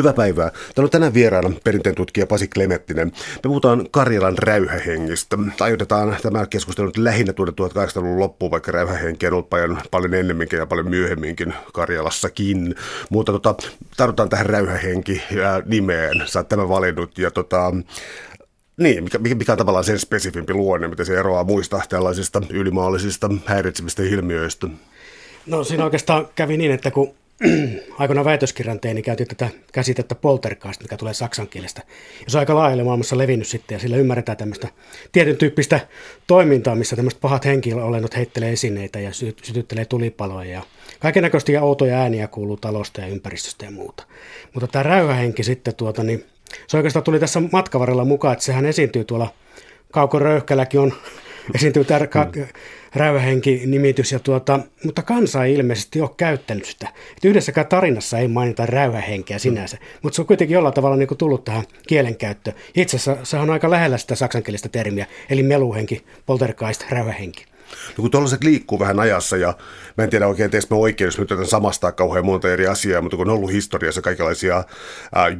Hyvää päivää. Täällä on tänään vieraana perinteen tutkija Pasi Klemettinen. Me puhutaan Karjalan räyhähengistä. Aiotetaan tämä keskustelu nyt lähinnä tuonne 1800-luvun loppuun, vaikka räyhähenki on ollut paljon, paljon ennemminkin ja paljon myöhemminkin Karjalassakin. Mutta tota, tarvitaan tähän räyhähenki nimeen. Sä oot tämän valinnut ja tota, niin, mikä, mikä on tavallaan sen spesifimpi luonne, miten se eroaa muista tällaisista ylimaallisista häiritsemistä ilmiöistä? No siinä oikeastaan kävi niin, että kun aikoinaan väitöskirjan tein, niin käytiin tätä käsitettä poltergeist, mikä tulee saksan kielestä. Ja se on aika laajalle maailmassa levinnyt sitten, ja sillä ymmärretään tämmöistä tietyn tyyppistä toimintaa, missä tämmöiset pahat henkilöolennot heittelee esineitä ja sy- sytyttelee tulipaloja. Ja kaiken näköistä outoja ääniä kuuluu talosta ja ympäristöstä ja muuta. Mutta tämä räyhähenki sitten, tuota, niin se oikeastaan tuli tässä matkavarrella mukaan, että sehän esiintyy tuolla Kauko Röyhkälläkin on esiintyy tärkeä mm. Räyhähenki-nimitys, ja tuota, mutta kansa ei ilmeisesti ole käyttänyt sitä. Et yhdessäkään tarinassa ei mainita räyhähenkeä sinänsä, mm. mutta se on kuitenkin jollain tavalla niin kuin tullut tähän kielenkäyttöön. Itse asiassa se on aika lähellä sitä saksankielistä termiä, eli meluhenki, poltergeist, räyhähenki. No kun tuollaiset liikkuu vähän ajassa ja mä en tiedä oikein teistä oikein, jos nyt samastaa kauhean monta eri asiaa, mutta kun on ollut historiassa kaikenlaisia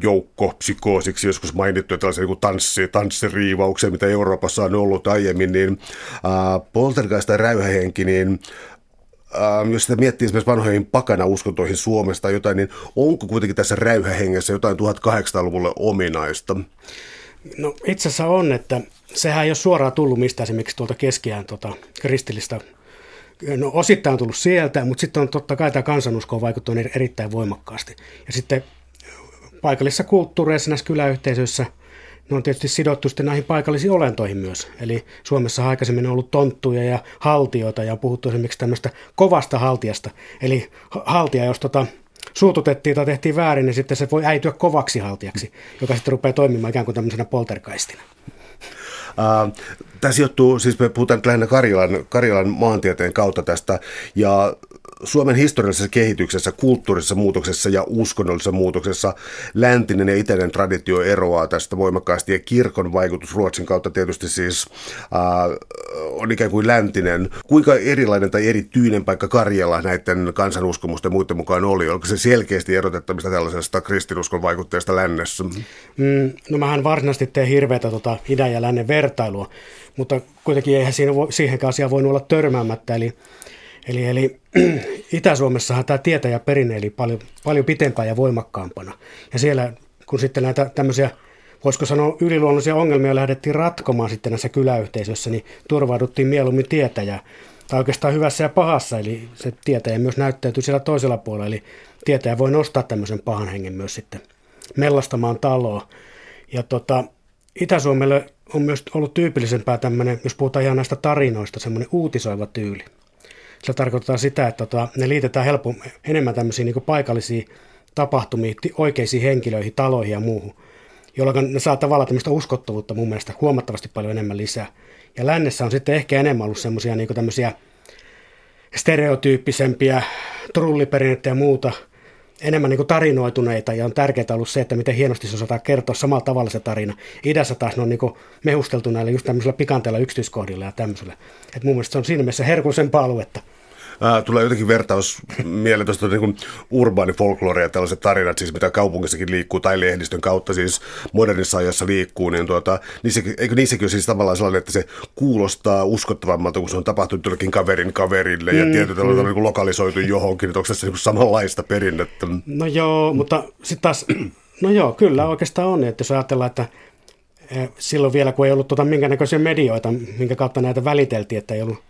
joukkopsykoosiksi joskus mainittuja tällaisia niin tanssi, tanssiriivauksia, mitä Euroopassa on ollut aiemmin, niin ää, poltergeist tai räyhähenki, niin Ähm, jos sitä miettii esimerkiksi vanhoihin pakana uskontoihin Suomesta tai jotain, niin onko kuitenkin tässä räyhähengessä jotain 1800-luvulle ominaista? No itse asiassa on, että sehän ei ole suoraan tullut mistään esimerkiksi tuolta keskiään tota, kristillistä No osittain on tullut sieltä, mutta sitten on totta kai tämä kansanusko on vaikuttanut erittäin voimakkaasti. Ja sitten paikallisissa kulttuureissa, näissä kyläyhteisöissä, ne on tietysti sidottu sitten näihin paikallisiin olentoihin myös. Eli Suomessa aikaisemmin on ollut tonttuja ja haltioita ja on puhuttu esimerkiksi tämmöistä kovasta haltiasta. Eli haltia, jos tota, suututettiin tai tehtiin väärin, niin sitten se voi äityä kovaksi haltijaksi, joka sitten rupeaa toimimaan ikään kuin tämmöisenä polterkaistina. Tämä sijoittuu, siis me puhutaan lähinnä Karjalan, Karjalan maantieteen kautta tästä, ja Suomen historiallisessa kehityksessä, kulttuurisessa muutoksessa ja uskonnollisessa muutoksessa läntinen ja itäinen traditio eroaa tästä voimakkaasti ja kirkon vaikutus Ruotsin kautta tietysti siis äh, on ikään kuin läntinen. Kuinka erilainen tai erityinen paikka Karjala näiden kansanuskomusten muiden mukaan oli? Onko se selkeästi erotettavista tällaisesta kristinuskon vaikutteesta lännessä? Mm, no mähän varsinaisesti teen hirveätä tota idän ja lännen vertailua, mutta kuitenkin eihän siinä vo, siihenkään asiaan voinut olla törmäämättä. Eli Eli, eli Itä-Suomessahan tämä tietäjä perinne eli paljon, paljon pitempään ja voimakkaampana. Ja siellä, kun sitten näitä tämmöisiä, voisiko sanoa yliluonnollisia ongelmia lähdettiin ratkomaan sitten näissä kyläyhteisöissä, niin turvauduttiin mieluummin tietäjää. Tai oikeastaan hyvässä ja pahassa, eli se tietäjä myös näyttäytyy siellä toisella puolella, eli tietäjä voi nostaa tämmöisen pahan hengen myös sitten mellastamaan taloa. Ja tota, Itä-Suomelle on myös ollut tyypillisempää tämmöinen, jos puhutaan ihan näistä tarinoista, semmoinen uutisoiva tyyli. Se tarkoittaa sitä, että tota, ne liitetään helppo, enemmän tämmöisiin niin paikallisiin tapahtumiin, oikeisiin henkilöihin, taloihin ja muuhun, jolloin ne saa tavallaan tämmöistä uskottavuutta mun mielestä huomattavasti paljon enemmän lisää. Ja lännessä on sitten ehkä enemmän ollut semmoisia niin tämmöisiä stereotyyppisempiä trulliperinnettä ja muuta, enemmän niin tarinoituneita ja on tärkeää ollut se, että miten hienosti se osataan kertoa samalla tavalla se tarina. Idässä taas ne on niin mehusteltu näillä just tämmöisillä pikanteilla yksityiskohdilla ja tämmöisellä. Et mun mielestä se on siinä mielessä herkullisempaa aluetta ää, tulee jotenkin vertaus mieleen tuosta niin urbaani folklorea, tällaiset tarinat, siis mitä kaupungissakin liikkuu tai lehdistön kautta siis modernissa ajassa liikkuu, niin tuota, niissä, eikö niissäkin ole siis tavallaan sellainen, että se kuulostaa uskottavammalta, kun se on tapahtunut jollekin kaverin kaverille ja mm, tietyllä tavalla mm. niin lokalisoitu johonkin, että onko tässä niin samanlaista perinnettä? No joo, mutta sitten taas, no joo, kyllä oikeastaan on, että jos ajatellaan, että eh, silloin vielä, kun ei ollut tuota minkäännäköisiä medioita, minkä kautta näitä väliteltiin, että ei ollut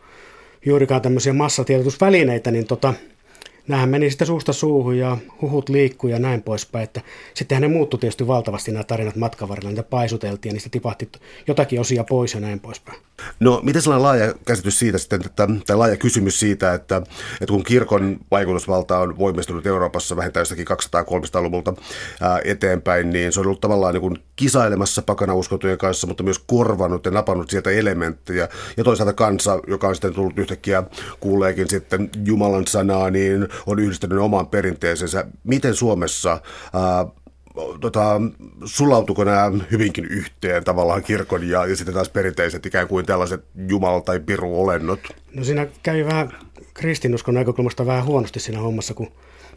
juurikaan tämmöisiä massatiedotusvälineitä, niin tota, Nämähän meni sitten suusta suuhun ja huhut liikkuu ja näin poispäin. Että sittenhän ne muuttui tietysti valtavasti nämä tarinat matkan varrella, niitä paisuteltiin ja niistä tipahti jotakin osia pois ja näin poispäin. No, miten sellainen laaja käsitys siitä sitten, että, tai laaja kysymys siitä, että, että kun kirkon vaikutusvalta on voimistunut Euroopassa vähintään jostakin 200-300-luvulta eteenpäin, niin se on ollut tavallaan niin kuin kisailemassa pakanauskontojen kanssa, mutta myös korvanut ja napannut sieltä elementtejä. Ja toisaalta kansa, joka on sitten tullut yhtäkkiä kuuleekin sitten Jumalan sanaa, niin on yhdistänyt omaan perinteeseensä. Miten Suomessa ää, tota, sulautuko nämä hyvinkin yhteen tavallaan kirkon ja, ja sitten taas perinteiset ikään kuin tällaiset jumal- tai piruolennot? No siinä kävi vähän kristinuskon näkökulmasta vähän huonosti siinä hommassa, kun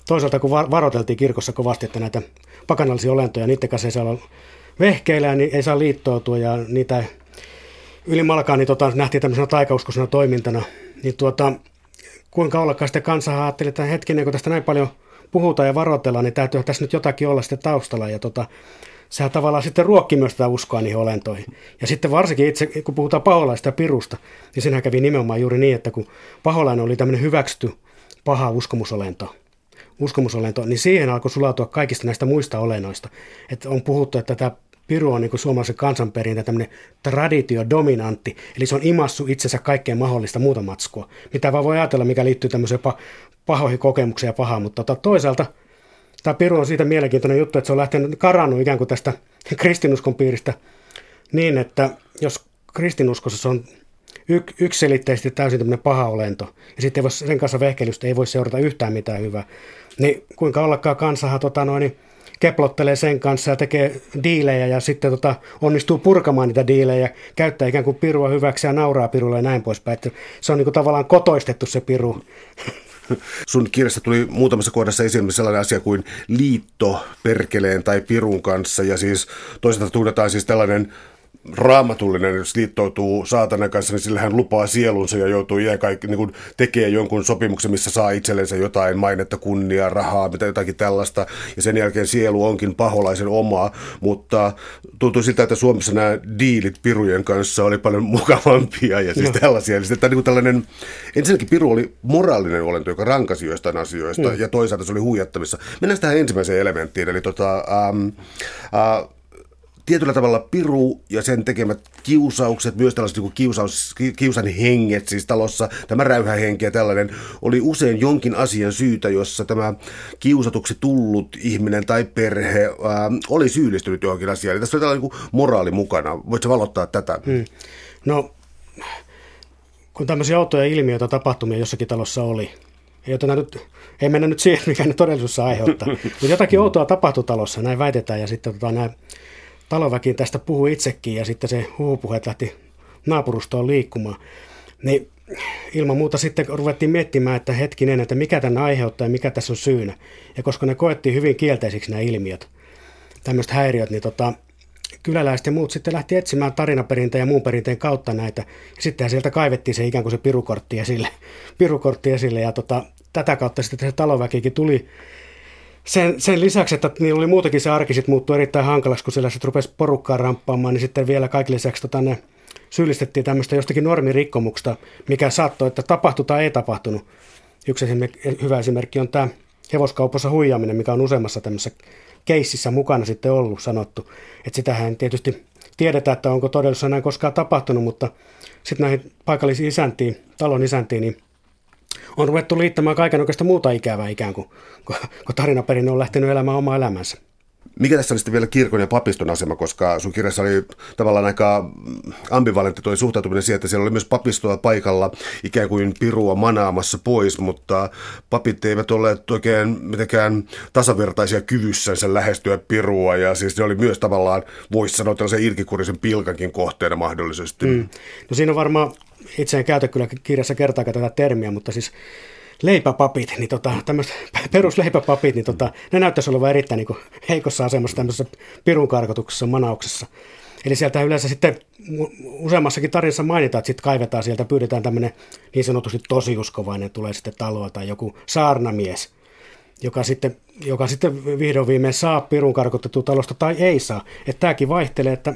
toisaalta kun varoiteltiin kirkossa kovasti, että näitä pakanallisia olentoja, niiden kanssa ei saa vehkeillä, niin ei saa liittoutua ja niitä ylimalkaan niin tota, nähtiin tämmöisenä taikauskoisena toimintana. Niin tuota, kuinka ollakaan sitten kansa ajatteli, että hetkinen, kun tästä näin paljon puhutaan ja varoitellaan, niin täytyy tässä nyt jotakin olla sitten taustalla. Ja tota, sehän tavallaan sitten ruokki myös tätä uskoa niihin olentoihin. Ja sitten varsinkin itse, kun puhutaan paholaista ja pirusta, niin senhän kävi nimenomaan juuri niin, että kun paholainen oli tämmöinen hyväksytty paha uskomusolento, uskomusolento, niin siihen alkoi sulautua kaikista näistä muista olennoista. Että on puhuttu, että tämä Piru on niin suomalaisen kansanperintä tämmöinen traditiodominantti, eli se on imassu itsensä kaikkeen mahdollista muuta matskua, mitä vaan voi ajatella, mikä liittyy tämmöiseen pahoihin kokemuksiin ja pahaan, mutta tota, toisaalta tämä Piru on siitä mielenkiintoinen juttu, että se on lähtenyt karannut ikään kuin tästä kristinuskon piiristä niin, että jos kristinuskossa se on yk, yksiselitteisesti täysin tämmöinen paha olento, ja sitten voi, sen kanssa vehkelystä ei voi seurata yhtään mitään hyvää, niin kuinka ollakaan kansahan tota noin, niin keplottelee sen kanssa ja tekee diilejä ja sitten tota, onnistuu purkamaan niitä diilejä, käyttää ikään kuin pirua hyväksi ja nauraa pirulle ja näin poispäin. Että se on niin kuin tavallaan kotoistettu se piru. Sun kirjassa tuli muutamassa kohdassa esiin sellainen asia kuin liitto perkeleen tai pirun kanssa ja siis toisaalta tunnetaan siis tällainen raamatullinen, jos liittoutuu saatanan kanssa, niin sillä hän lupaa sielunsa ja joutuu jää kaikki, niin kuin tekee jonkun sopimuksen, missä saa itsellensä jotain mainetta, kunnia, rahaa, mitä jotakin tällaista, ja sen jälkeen sielu onkin paholaisen omaa, mutta tuntuu siltä, että Suomessa nämä diilit pirujen kanssa oli paljon mukavampia ja siis no. tällaisia. Eli sitten, niin kuin tällainen, ensinnäkin piru oli moraalinen olento, joka rankasi joistain asioista, mm. ja toisaalta se oli huijattavissa. Mennään tähän ensimmäiseen elementtiin, eli tota, ähm, äh, tietyllä tavalla piru ja sen tekemät kiusaukset, myös tällaiset niin kiusaus, kiusan henget siis talossa, tämä räyhähenki ja tällainen, oli usein jonkin asian syytä, jossa tämä kiusatuksi tullut ihminen tai perhe ää, oli syyllistynyt johonkin asiaan. Eli tässä oli tällainen niin moraali mukana. Voitko valottaa tätä? Hmm. No, kun tämmöisiä outoja ilmiöitä tapahtumia jossakin talossa oli, ei, nyt, ei mennä nyt siihen, mikä ne todellisuudessa aiheuttaa. Mutta jotakin outoa tapahtui talossa, näin väitetään, ja sitten tota, nämä taloväki tästä puhui itsekin ja sitten se huhupuheet lähti naapurustoon liikkumaan. Niin ilman muuta sitten ruvettiin miettimään, että hetkinen, että mikä tänne aiheuttaa ja mikä tässä on syynä. Ja koska ne koettiin hyvin kielteisiksi nämä ilmiöt, tämmöiset häiriöt, niin tota, kyläläiset ja muut sitten lähti etsimään tarinaperinteen ja muun perinteen kautta näitä. Ja sittenhän sieltä kaivettiin se ikään kuin se pirukortti esille, pirukortti esille ja tota, tätä kautta sitten se taloväkikin tuli sen, sen lisäksi, että niillä oli muutakin se arki sitten muuttui erittäin hankalaksi, kun siellä sitten rupesi porukkaa ramppaamaan, niin sitten vielä kaikille lisäksi tota, ne syyllistettiin tämmöistä jostakin normirikkomuksesta, mikä saattoi, että tapahtui tai ei tapahtunut. Yksi esimerkki, hyvä esimerkki on tämä hevoskaupassa huijaaminen, mikä on useammassa tämmöisessä keississä mukana sitten ollut sanottu. Että sitähän tietysti tiedetä, että onko todellisuudessa näin koskaan tapahtunut, mutta sitten näihin paikallisiin isäntiin, talon isäntiin, niin on ruvettu liittämään kaikenlaista muuta ikävää ikään kuin, kun tarinaperinne on lähtenyt elämään omaa elämänsä. Mikä tässä oli sitten vielä kirkon ja papiston asema, koska sun kirjassa oli tavallaan aika ambivalentti tuo suhtautuminen siihen, että siellä oli myös papistoa paikalla ikään kuin pirua manaamassa pois, mutta papit eivät olleet oikein mitenkään tasavertaisia kyvyssänsä lähestyä pirua ja siis ne oli myös tavallaan, voisi sanoa tällaisen irkikurisen pilkankin kohteena mahdollisesti. Mm. No siinä on varmaan itse en käytä kyllä kirjassa kertaakaan tätä termiä, mutta siis leipäpapit, niin tota, tämmöiset perusleipäpapit, niin tota, ne näyttäisi olevan erittäin niin heikossa asemassa tämmöisessä pirun karkotuksessa, manauksessa. Eli sieltä yleensä sitten useammassakin tarinassa mainitaan, että sitten kaivetaan sieltä, pyydetään tämmöinen niin sanotusti tosiuskovainen, tulee sitten taloa tai joku saarnamies, joka sitten, joka sitten vihdoin viimein saa pirun karkotettua talosta tai ei saa. Että tämäkin vaihtelee, että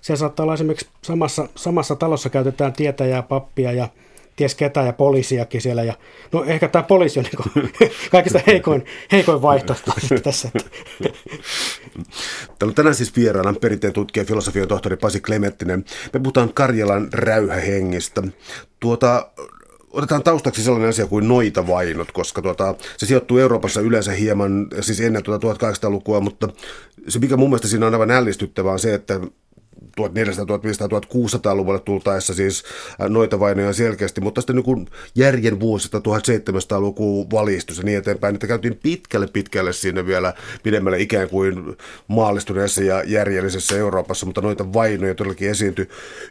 se saattaa olla esimerkiksi samassa, samassa talossa käytetään tietäjää, pappia ja ties ketä ja poliisiakin siellä. Ja, no ehkä tämä poliisi on niin kaikista heikoin, heikoin vaihtoehto tässä. Täällä on tänään siis vieraana perinteen tutkija filosofian tohtori Pasi Klementtinen. Me puhutaan Karjalan räyhähengistä. Tuota, otetaan taustaksi sellainen asia kuin noitavainot, koska tuota, se sijoittuu Euroopassa yleensä hieman, siis ennen tuota 1800-lukua, mutta se mikä mun mielestä siinä on aivan ällistyttävää on se, että 1400, 1500, 1600-luvulle tultaessa siis noita vainoja selkeästi, mutta sitten niin järjen vuosista 1700-luku valistus ja niin eteenpäin, että käytiin pitkälle pitkälle sinne vielä pidemmälle ikään kuin maallistuneessa ja järjellisessä Euroopassa, mutta noita vainoja todellakin esiintyi.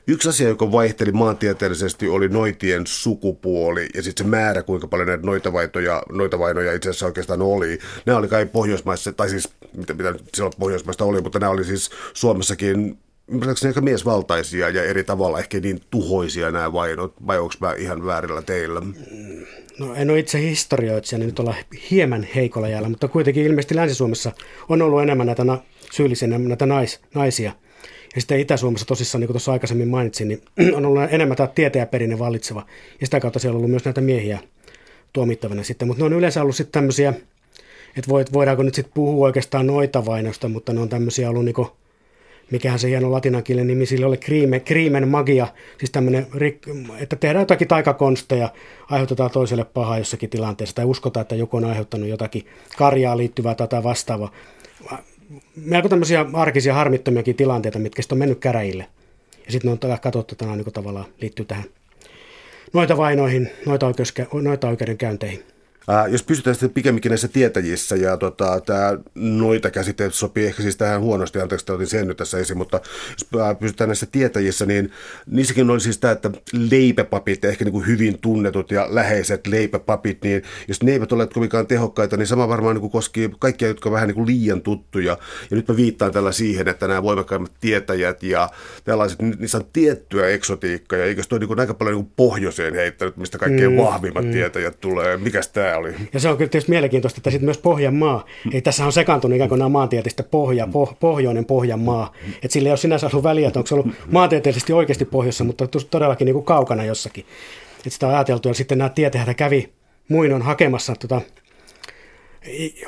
Yksi asia, joka vaihteli maantieteellisesti, oli noitien sukupuoli ja sitten se määrä, kuinka paljon näitä noita, vaitoja, noita vainoja itse asiassa oikeastaan oli. Nämä oli kai Pohjoismaissa, tai siis mitä, mitä silloin Pohjoismaista oli, mutta nämä oli siis Suomessakin ymmärtääkseni aika miesvaltaisia ja eri tavalla ehkä niin tuhoisia nämä vainot, vai onko mä ihan väärillä teillä? No en ole itse historioitsija, niin nyt ollaan hieman heikolla jäällä, mutta kuitenkin ilmeisesti Länsi-Suomessa on ollut enemmän näitä na- syyllisenä näitä nais, naisia. Ja sitten Itä-Suomessa tosissaan, niin kuin tuossa aikaisemmin mainitsin, niin on ollut enemmän tämä tietäjäperinne vallitseva. Ja sitä kautta siellä on ollut myös näitä miehiä tuomittavana sitten. Mutta ne on yleensä ollut sitten tämmöisiä, että voidaanko nyt sitten puhua oikeastaan noita vainosta, mutta ne on tämmöisiä ollut niin mikähän se hieno latinankielen nimi sille oli, kriime, kriimen magia, siis tämmöinen, että tehdään jotakin taikakonsteja, aiheutetaan toiselle pahaa jossakin tilanteessa, tai uskotaan, että joku on aiheuttanut jotakin karjaa liittyvää tai vastaavaa. Melko tämmöisiä arkisia harmittomiakin tilanteita, mitkä sitten on mennyt käräjille. Ja sitten on katsottu, että niin tavallaan liittyy tähän noita vainoihin, noita, oikeus, noita oikeudenkäynteihin. Ää, jos pysytään sitten pikemminkin näissä tietäjissä, ja tota, tämä noita käsite sopii ehkä siis tähän huonosti, anteeksi, että otin sen nyt tässä esiin, mutta jos pysytään näissä tietäjissä, niin niissäkin oli siis tämä, että leipäpapit, ehkä niin kuin hyvin tunnetut ja läheiset leipäpapit, niin jos ne eivät ole kovinkaan tehokkaita, niin sama varmaan niin kuin koskee kaikkia, jotka vähän niin kuin liian tuttuja. Ja nyt mä viittaan tällä siihen, että nämä voimakkaimmat tietäjät ja tällaiset, niissä on tiettyä eksotiikkaa, ja eikö toi niin kuin aika paljon niin kuin pohjoiseen heittänyt, mistä kaikkein mm, vahvimmat mm. tietäjät tulee. Mikäs tämä oli. Ja se on kyllä tietysti mielenkiintoista, että sitten myös Pohjanmaa, ei tässä on sekaantunut ikään kuin nämä maantieteellisesti pohja, poh, pohjoinen Pohjanmaa. Että sillä ei ole sinänsä ollut väliä, että onko se ollut maantieteellisesti oikeasti pohjoissa, mutta todellakin niin kuin kaukana jossakin. Että sitä on ajateltu ja sitten nämä tietäjät kävi muinon hakemassa tota,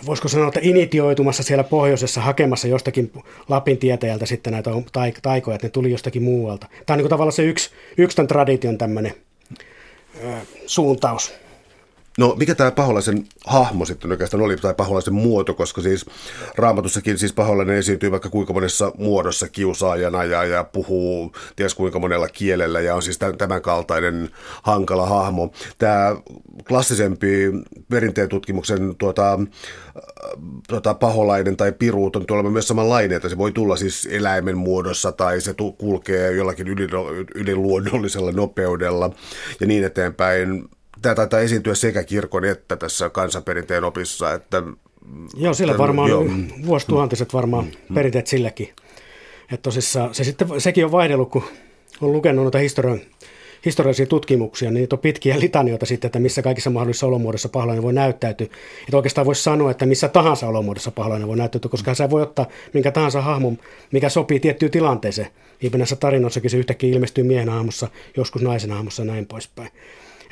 voisiko sanoa, että initioitumassa siellä pohjoisessa hakemassa jostakin Lapin tietäjältä sitten näitä taikoja, että ne tuli jostakin muualta. Tämä on niin kuin tavallaan se yksi, yksi tämän tradition tämmöinen suuntaus. No mikä tämä paholaisen hahmo sitten oikeastaan oli, tai paholaisen muoto, koska siis raamatussakin siis paholainen esiintyy vaikka kuinka monessa muodossa kiusaajana ja, ja puhuu ties kuinka monella kielellä ja on siis tämän kaltainen hankala hahmo. Tämä klassisempi perinteen tutkimuksen tuota, tuota, paholainen tai piruut on tuolla myös samanlainen, että se voi tulla siis eläimen muodossa tai se kulkee jollakin yliluonnollisella nopeudella ja niin eteenpäin tämä taitaa esiintyä sekä kirkon että tässä kansanperinteen opissa. Että, joo, sillä varmaan joo. vuosituhantiset varmaan mm, perinteet silläkin. Että tosissaan, se sitten, sekin on vaihdellut, kun on lukenut noita historian, historiallisia tutkimuksia, niin niitä on pitkiä litanioita sitten, että missä kaikissa mahdollisissa olomuodossa paholainen voi näyttäytyä. Että oikeastaan voisi sanoa, että missä tahansa olomuodossa paholainen voi näyttäytyä, koska se voi ottaa minkä tahansa hahmon, mikä sopii tiettyyn tilanteeseen. Niin näissä tarinoissakin se yhtäkkiä ilmestyy miehen hahmossa, joskus naisen hahmossa ja näin poispäin.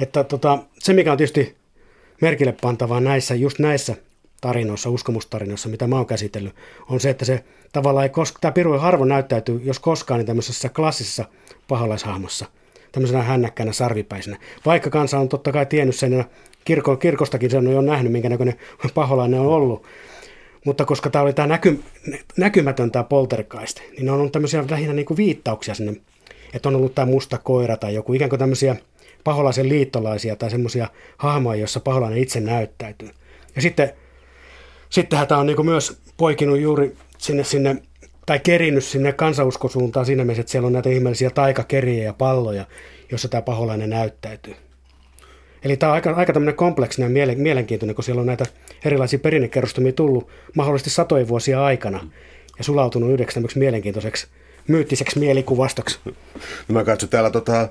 Että tota, se, mikä on tietysti merkille pantavaa näissä, just näissä tarinoissa, uskomustarinoissa, mitä mä oon käsitellyt, on se, että se tavallaan ei koska, tämä piru harvoin näyttäytyy, jos koskaan, niin tämmöisessä klassisessa paholaishahmossa, tämmöisenä hännäkkänä sarvipäisenä. Vaikka kansa on totta kai tiennyt sen, ja kirko, kirkostakin sen on jo nähnyt, minkä näköinen paholainen on ollut, mutta koska tämä oli tämä näky, näkymätön tämä poltergeist, niin on ollut tämmöisiä lähinnä niin kuin viittauksia sinne, että on ollut tämä musta koira tai joku ikään kuin tämmöisiä paholaisen liittolaisia tai semmoisia hahmoja, joissa paholainen itse näyttäytyy. Ja sitten, sittenhän tämä on niin myös poikinut juuri sinne, sinne tai kerinnyt sinne kansanuskosuuntaan siinä mielessä, että siellä on näitä ihmeellisiä taikakeriä ja palloja, jossa tämä paholainen näyttäytyy. Eli tämä on aika, aika tämmöinen kompleksinen ja mielenkiintoinen, kun siellä on näitä erilaisia perinnekerrostumia tullut mahdollisesti satojen vuosia aikana ja sulautunut yhdeksi mielenkiintoiseksi myyttiseksi mielikuvastoksi. No mä katson täällä tota,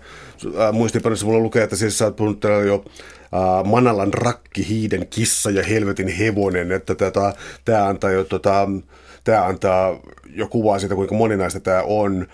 muistipanossa mulla lukee, että siis sä oot puhunut täällä jo äh, Manalan rakki, hiiden kissa ja helvetin hevonen, että tätä, tämä antaa jo tota, tämä antaa jo kuvaa siitä, kuinka moninaista tämä on.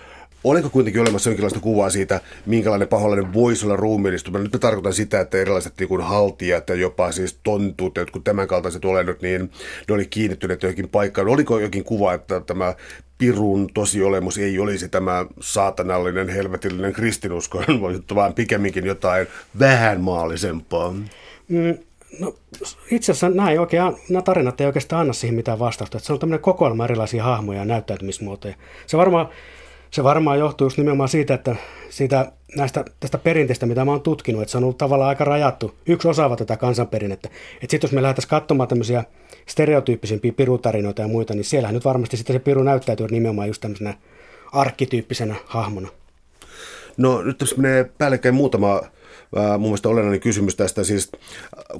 Oliko kuitenkin olemassa jonkinlaista kuvaa siitä, minkälainen paholainen voisi olla ruumiillistuma? Nyt mä tarkoitan sitä, että erilaiset niin kuin haltijat ja jopa siis tontut, jotkut tämän kaltaiset olennot, niin ne oli kiinnittyneet johonkin paikkaan. Oliko jokin kuva, että tämä pirun tosiolemus ei olisi tämä saatanallinen, helvetillinen kristinusko, vaan pikemminkin jotain vähän maallisempaa? Mm, no, itse asiassa nämä, ei oikein, nämä tarinat ei oikeastaan anna siihen mitään vastausta. Se on tämmöinen kokoelma erilaisia hahmoja ja näyttäytymismuotoja. Se varmaan Se varmaan johtuu just nimenomaan siitä, että siitä, näistä, tästä perinteestä, mitä mä oon tutkinut, että se on ollut tavallaan aika rajattu. Yksi osaava tätä kansanperinnettä. Että sitten jos me lähdettäisiin katsomaan tämmöisiä stereotyyppisimpia pirutarinoita ja muita, niin siellähän nyt varmasti sitten se piru näyttäytyy nimenomaan just tämmöisenä arkkityyppisenä hahmona. No nyt tässä menee päällekkäin muutama mun mielestä olennainen kysymys tästä, siis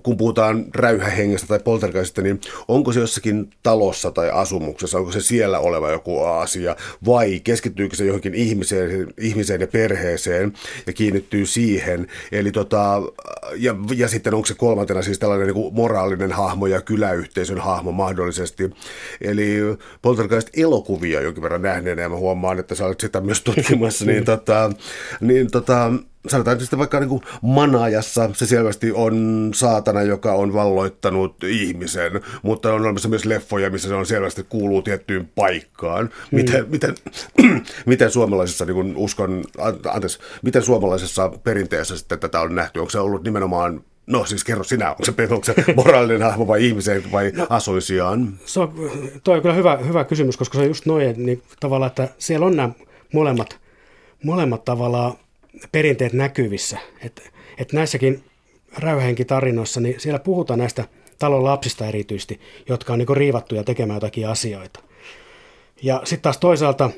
kun puhutaan räyhähengestä tai poltergeistista, niin onko se jossakin talossa tai asumuksessa, onko se siellä oleva joku asia, vai keskittyykö se johonkin ihmiseen, ihmiseen ja perheeseen ja kiinnittyy siihen, eli tota, ja, ja sitten onko se kolmantena siis tällainen niin kuin moraalinen hahmo ja kyläyhteisön hahmo mahdollisesti, eli poltergeist-elokuvia jonkin verran nähneenä, ja mä huomaan, että sä olet sitä myös tutkimassa, niin, tota, niin tota, sanotaan että vaikka niin kuin Manajassa se selvästi on saatana, joka on valloittanut ihmisen, mutta on olemassa myös leffoja, missä se on selvästi kuuluu tiettyyn paikkaan. Miten, mm. miten, miten suomalaisessa niin kuin uskon, anteeksi, miten suomalaisessa perinteessä sitten tätä on nähty? Onko se ollut nimenomaan No siis kerro sinä, onko se, onko se moraalinen hahmo vai ihmisen vai no, asuisiaan? Se on, toi on kyllä hyvä, hyvä kysymys, koska se on just noin, niin tavallaan, että siellä on nämä molemmat, molemmat tavallaan perinteet näkyvissä. Että et näissäkin räyhänkitarinoissa, niin siellä puhutaan näistä talon lapsista erityisesti, jotka on niin riivattuja tekemään jotakin asioita. Ja sitten taas toisaalta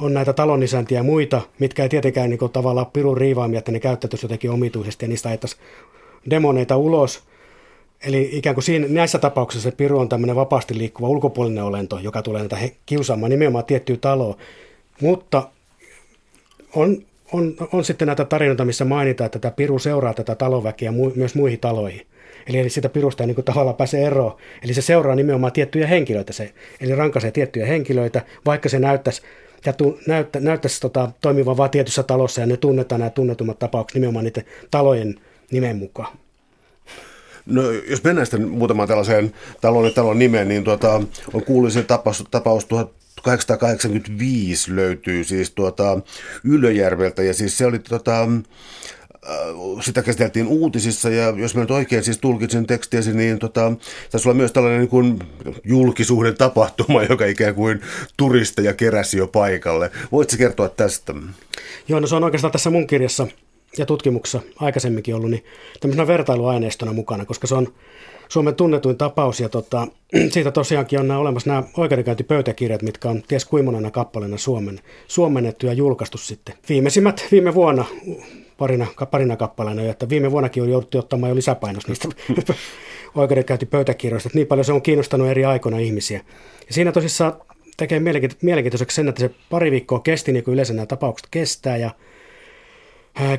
on näitä talonisäntiä ja muita, mitkä ei tietenkään niin tavallaan pirun riivaamia, että ne käyttäytyisi jotenkin omituisesti ja niistä ajettaisiin demoneita ulos. Eli ikään kuin siinä, näissä tapauksissa se piru on tämmöinen vapaasti liikkuva ulkopuolinen olento, joka tulee näitä kiusaamaan nimenomaan tiettyä taloa. Mutta on on, on sitten näitä tarinoita, missä mainitaan, että tämä piru seuraa tätä taloväkeä mu, myös muihin taloihin. Eli, eli sitä pirusta ei niin kuin tavallaan pääse eroon. Eli se seuraa nimenomaan tiettyjä henkilöitä, se, eli rankaisee tiettyjä henkilöitä, vaikka se näyttäisi ja tu, näyttä, näyttäisi tota, toimivan vain tietyssä talossa ja ne tunnetaan nämä tunnetummat tapaukset nimenomaan niiden talojen nimen mukaan. No, jos mennään sitten muutamaan tällaiseen talon ja talon nimeen, niin tuota, on kuuluisin tapaus, tapaus 1885 löytyy siis tuota Ylöjärveltä ja siis se oli tuota, äh, sitä käsiteltiin uutisissa ja jos mä nyt oikein siis tulkitsin tekstiäsi, niin tota, tässä on myös tällainen niin julkisuuden tapahtuma, joka ikään kuin turisteja keräsi jo paikalle. Voitko kertoa tästä? Joo, no se on oikeastaan tässä mun kirjassa ja tutkimuksessa aikaisemminkin ollut niin tämmöisenä vertailuaineistona mukana, koska se on Suomen tunnetuin tapaus ja tota, siitä tosiaankin on nämä olemassa nämä oikeudenkäyntipöytäkirjat, mitkä on ties kuimonana kappaleena suomen, suomennettu ja julkaistu sitten. Viimeisimmät viime vuonna parina, parina kappaleena, että viime vuonnakin on jouduttu ottamaan jo lisäpainos niistä oikeudenkäyntipöytäkirjoista, että niin paljon se on kiinnostanut eri aikoina ihmisiä. Ja siinä tosissaan tekee mielenkiintoiseksi sen, että se pari viikkoa kesti, niin kuin yleensä nämä tapaukset kestää, ja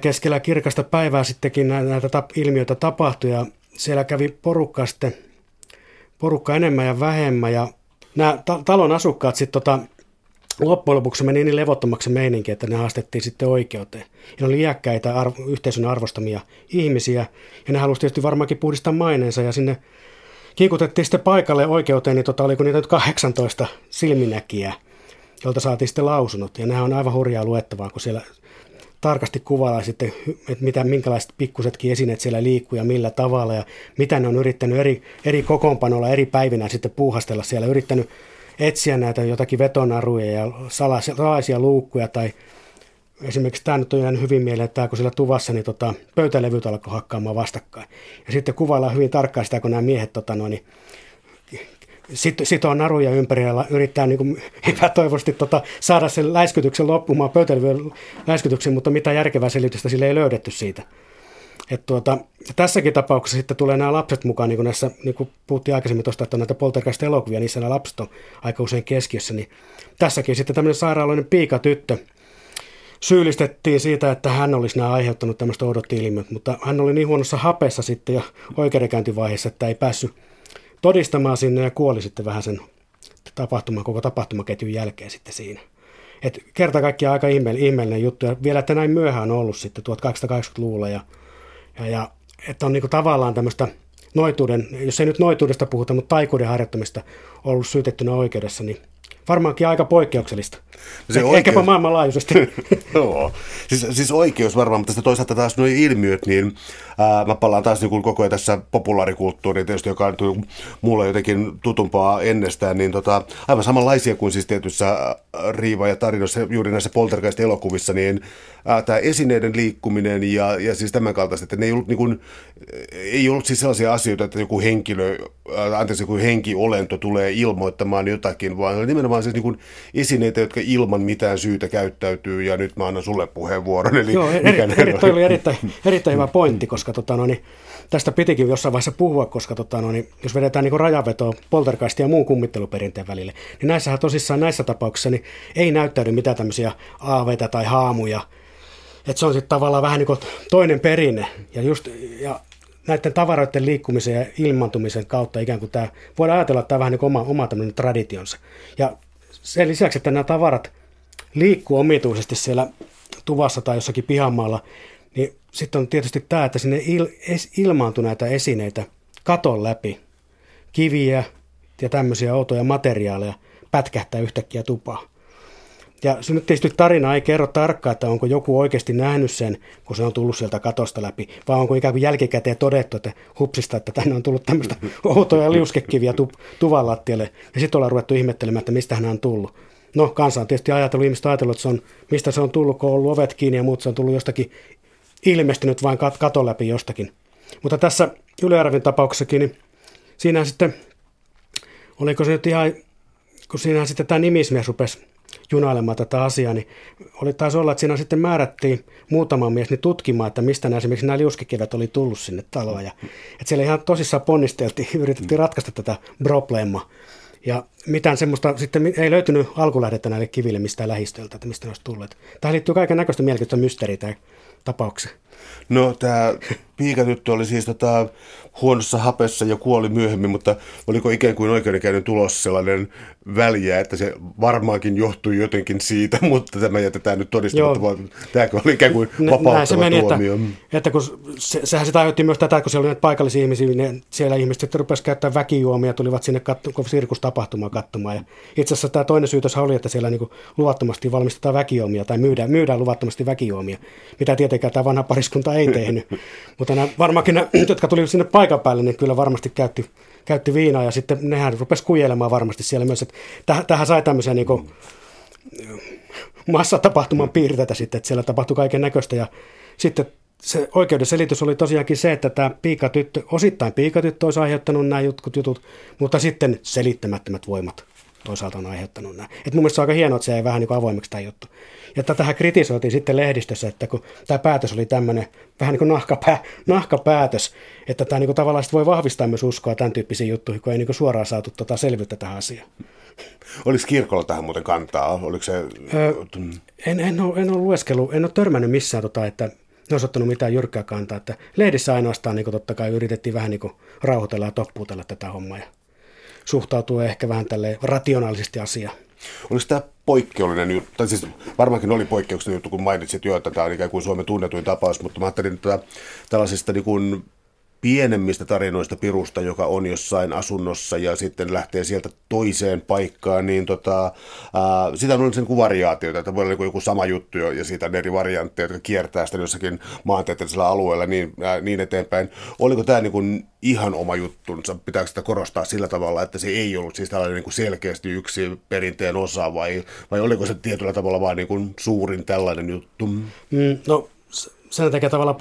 keskellä kirkasta päivää sittenkin näitä ilmiöitä tapahtui, ja siellä kävi porukka sitten, porukka enemmän ja vähemmän ja nämä ta- talon asukkaat sitten tota, loppujen lopuksi meni niin levottomaksi meininki, että ne haastettiin sitten oikeuteen. Ja ne oli iäkkäitä arvo, yhteisön arvostamia ihmisiä ja ne halusivat tietysti varmaankin puhdistaa maineensa ja sinne kiikutettiin sitten paikalle oikeuteen, niin tota, oliko niitä nyt 18 silminäkijää, jolta saatiin sitten lausunnot. Ja nehän on aivan hurjaa luettavaa, kun siellä tarkasti kuvailla sitten, että mitä, minkälaiset pikkusetkin esineet siellä liikkuu ja millä tavalla ja mitä ne on yrittänyt eri, eri kokoonpanolla eri päivinä sitten puuhastella siellä, yrittänyt etsiä näitä jotakin vetonaruja ja salaisia, luukkuja tai esimerkiksi tämä nyt on jäänyt hyvin mieleen, että kun siellä tuvassa niin tota, pöytälevyt alkoi hakkaamaan vastakkain. Ja sitten kuvaillaan hyvin tarkkaan sitä, kun nämä miehet tota, noin, niin sit, sitoo naruja ympäri ja yrittää niin kuin epätoivosti tota, saada sen läiskytyksen loppumaan, pöytälevyön läiskytyksen, mutta mitä järkevää selitystä sille ei löydetty siitä. Et tuota, tässäkin tapauksessa sitten tulee nämä lapset mukaan, niin kuin näissä, niin kuin puhuttiin aikaisemmin tuosta, että näitä poltergeist-elokuvia, niissä nämä lapset on aika usein keskiössä, niin tässäkin sitten tämmöinen sairaaloinen piikatyttö syyllistettiin siitä, että hän olisi nämä aiheuttanut tämmöistä ilmiöt, mutta hän oli niin huonossa hapessa sitten jo oikeudenkäyntivaiheessa, että ei päässyt todistamaan sinne ja kuoli sitten vähän sen tapahtuman, koko tapahtumaketjun jälkeen sitten siinä. Et kerta kaikkiaan aika ihmeellinen juttu ja vielä, että näin myöhään on ollut sitten 1880-luvulla ja, ja, ja että on niinku tavallaan tämmöistä noituuden, jos ei nyt noituudesta puhuta, mutta taikuuden harjoittamista ollut syytettynä oikeudessa, niin varmaankin aika poikkeuksellista. Se eh, oikeus... Ehkäpä maailmanlaajuisesti. Joo, siis, siis oikeus varmaan, mutta sitten toisaalta taas nuo ilmiöt, niin ää, mä palaan taas niin koko ajan tässä populaarikulttuuriin tietysti, joka on mulle jotenkin tutumpaa ennestään, niin tota, aivan samanlaisia kuin siis tietyissä riiva- ja tarinoissa, juuri näissä poltergeist-elokuvissa, niin tämä esineiden liikkuminen ja, ja siis tämän kaltaiset, että ne ei ollut, niin kuin, ei ollut siis sellaisia asioita, että joku henkilö, ää, anteeksi, joku henkiolento tulee ilmoittamaan jotakin, vaan nimenomaan siis niin kuin esineitä, jotka ilman mitään syytä käyttäytyy, ja nyt mä annan sulle puheenvuoron. Eli Joo, eri, eri, toi oli erittäin, erittäin hyvä pointti, koska tota, no, niin, tästä pitikin jossain vaiheessa puhua, koska tota, no, niin, jos vedetään niin rajanvetoa poltergeistin ja muun kummitteluperinteen välille, niin näissähän tosissaan näissä tapauksissa niin ei näyttäydy mitään tämmöisiä aaveita tai haamuja, että se on sitten tavallaan vähän niin kuin toinen perinne. Ja, just, ja näiden tavaroiden liikkumisen ja ilmantumisen kautta ikään kuin tämä, voidaan ajatella, että tämä vähän niin kuin oma, oma traditionsa. Ja sen lisäksi, että nämä tavarat liikkuu omituisesti siellä tuvassa tai jossakin pihamaalla, sitten on tietysti tämä, että sinne il, es, ilmaantuu näitä esineitä katon läpi, kiviä ja tämmöisiä outoja materiaaleja pätkähtää yhtäkkiä tupaa. Ja se nyt tietysti tarina ei kerro tarkkaan, että onko joku oikeasti nähnyt sen, kun se on tullut sieltä katosta läpi, vaan onko ikään kuin jälkikäteen todettu, että hupsista, että tänne on tullut tämmöistä outoja liuskekiviä tu- tuvan lattialle. Ja sitten ollaan ruvettu ihmettelemään, että mistä hän on tullut. No, kansa on tietysti ajatellut, ihmiset ajatellut, että se on, mistä se on tullut, kun on ollut ovet kiinni ja muut, se on tullut jostakin ilmestynyt vain kat- katon läpi jostakin. Mutta tässä Ylejärven tapauksessakin, niin siinä sitten, oliko se nyt ihan, kun siinä sitten tämä nimismies rupesi junailemaan tätä asiaa, niin oli taas olla, että siinä sitten määrättiin muutama mies niin tutkimaan, että mistä nämä, esimerkiksi nämä liuskikivet oli tullut sinne taloon. Ja, että siellä ihan tosissaan ponnisteltiin, yritettiin ratkaista tätä probleemaa. Ja mitään semmoista sitten ei löytynyt alkulähdettä näille kiville mistään lähistöltä, että mistä ne olisi tulleet. Tähän liittyy kaiken näköistä mielenkiintoista mysteeriä tämä tapaukseen. No tämä piikatyttö oli siis tota, huonossa hapessa ja kuoli myöhemmin, mutta oliko ikään kuin oikeudenkäynnin tulos sellainen väliä, että se varmaankin johtui jotenkin siitä, mutta tämä jätetään nyt todistamatta, vaan tämäkö oli ikään kuin vapauttava se meni, tuomio. Että, että kun se, sehän sitä aiheutti myös tätä, kun siellä oli näitä paikallisia ihmisiä, niin siellä ihmiset sitten rupesivat käyttämään väkijuomia, tulivat sinne katso, sirkustapahtumaan katsomaan. Ja itse asiassa tämä toinen syytös oli, että siellä niin luvattomasti valmistetaan väkijuomia tai myydään, myydään luvattomasti väkijuomia, mitä tietenkään tämä vanha pariskunta ei tehnyt. mutta nämä, varmaankin nämä, jotka tuli sinne paikan päälle, niin kyllä varmasti käytti, käytti viinaa ja sitten nehän rupesi kujelemaan varmasti siellä myös, että täh, tähän sai tämmöisiä niin kuin, massatapahtuman piirteitä sitten, että siellä tapahtui kaiken näköistä ja sitten se oikeuden selitys oli tosiaankin se, että tämä piikatyttö, osittain piikatyttö olisi aiheuttanut nämä jutkut jutut, mutta sitten selittämättömät voimat toisaalta on aiheuttanut nämä. Et mun mielestä se on aika hienoa, että se ei vähän niin kuin avoimeksi tämä juttu. Ja tätähän kritisoitiin sitten lehdistössä, että kun tämä päätös oli tämmöinen vähän niin kuin nahkapää, nahkapäätös, että tämä niin kuin tavallaan voi vahvistaa myös uskoa tämän tyyppisiin juttuihin, kun ei niin kuin suoraan saatu tota selvyyttä tähän asiaan. Oliko kirkolla tähän muuten kantaa? Oliko se... Öö, en, en, ole, en ole lueskellut, en ole törmännyt missään, tota, että ne olisi ottanut mitään jyrkkää kantaa. Että lehdissä ainoastaan niin totta kai yritettiin vähän niin rauhoitella ja toppuutella tätä hommaa ja suhtautuu ehkä vähän tälle rationaalisesti asiaan. Oliko tämä poikkeullinen juttu, tai siis varmaankin oli poikkeuksellinen juttu, kun mainitsit jo, että tämä on ikään kuin Suomen tunnetuin tapaus, mutta mä ajattelin, että tällaisista niin kuin pienemmistä tarinoista pirusta, joka on jossain asunnossa ja sitten lähtee sieltä toiseen paikkaan, niin tota, ää, sitä on sen variaatioita, että voi olla niin joku sama juttu jo, ja siitä on eri variantteja, jotka kiertää sitä jossakin maantieteellisellä alueella niin, ää, niin eteenpäin. Oliko tämä niin kuin ihan oma juttunsa? Pitääkö sitä korostaa sillä tavalla, että se ei ollut siis tällainen niin kuin selkeästi yksi perinteen osa, vai, vai oliko se tietyllä tavalla vain niin kuin suurin tällainen juttu? Mm, no sen tekee tavallaan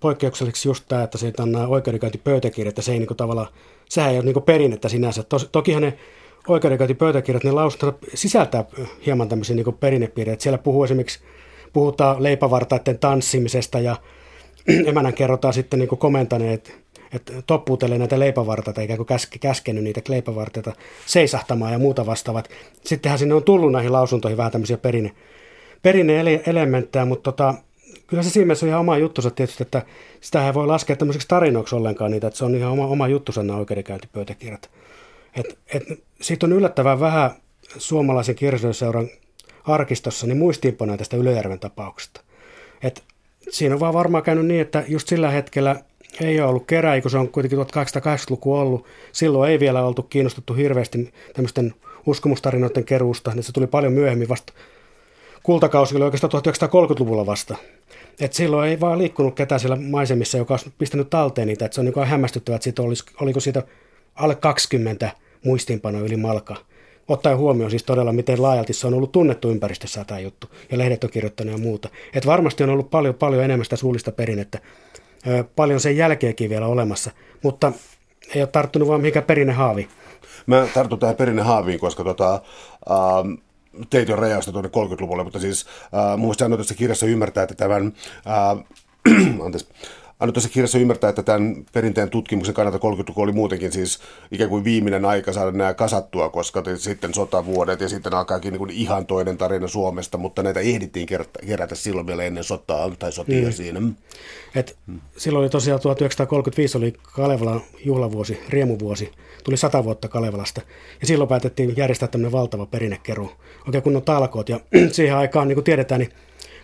poikkeukselliseksi just tämä, että siitä on nämä oikeudenkäyntipöytäkirjat, että se ei niin kuin tavallaan, sehän ei ole niin kuin perinnettä sinänsä. Tos, tokihan ne oikeudenkäyntipöytäkirjat, ne lausunnot sisältää hieman tämmöisiä niin perinnepiirteitä. Siellä puhuu esimerkiksi, puhutaan leipävartaiden tanssimisesta ja emänän kerrotaan sitten niin komentaneet, että toppuutelee näitä leipävartaita, eikä kuin käske, käskenyt niitä leipävartaita seisahtamaan ja muuta vastaavat. Sittenhän sinne on tullut näihin lausuntoihin vähän tämmöisiä perinne, perinne-elementtejä, mutta tota, kyllä se siinä mielessä on ihan oma juttusa tietysti, että sitä ei voi laskea tämmöiseksi tarinoiksi ollenkaan niitä, että se on ihan oma, oma juttusa nämä oikeudenkäyntipöytäkirjat. Et, et, siitä on yllättävän vähän suomalaisen kirjallisuusseuran arkistossa niin muistiinpanoja tästä Ylöjärven tapauksesta. Et siinä on vaan varmaan käynyt niin, että just sillä hetkellä ei ole ollut keräi, kun se on kuitenkin 1880-luku ollut. Silloin ei vielä oltu kiinnostuttu hirveästi tämmöisten uskomustarinoiden keruusta, niin se tuli paljon myöhemmin vasta. Kultakausi oli oikeastaan 1930-luvulla vasta. Et silloin ei vaan liikkunut ketään siellä maisemissa, joka olisi pistänyt talteen niitä. Et se on niin hämmästyttävää, että siitä olisi, oliko siitä alle 20 muistiinpanoa yli malka. Ottaen huomioon siis todella, miten laajalti se on ollut tunnettu ympäristössä tämä juttu, ja lehdet on kirjoittanut ja muuta. Et varmasti on ollut paljon, paljon enemmän sitä suullista perinnettä, paljon sen jälkeenkin vielä olemassa, mutta ei ole tarttunut vaan mikä perinnehaavi. Mä tartun tähän perinnehaaviin, koska tota, ähm, teit jo rajausta tuonne 30-luvulle, mutta siis äh, muista sanoit tässä kirjassa ymmärtää, että tämän, äh, anteeksi, Anna tuossa kirjassa ymmärtää, että tämän perinteen tutkimuksen kannalta 30 oli muutenkin siis ikään kuin viimeinen aika saada nämä kasattua, koska sitten sotavuodet ja sitten alkaakin niin kuin ihan toinen tarina Suomesta, mutta näitä ehdittiin kerätä silloin vielä ennen sotaa tai sotia niin. siinä. Et silloin oli tosiaan 1935 oli Kalevalan juhlavuosi, riemuvuosi, tuli sata vuotta Kalevalasta. Ja silloin päätettiin järjestää tämmöinen valtava perinnekeru, oikein kunnon talkoot. Ja siihen aikaan, niin kuin tiedetään, niin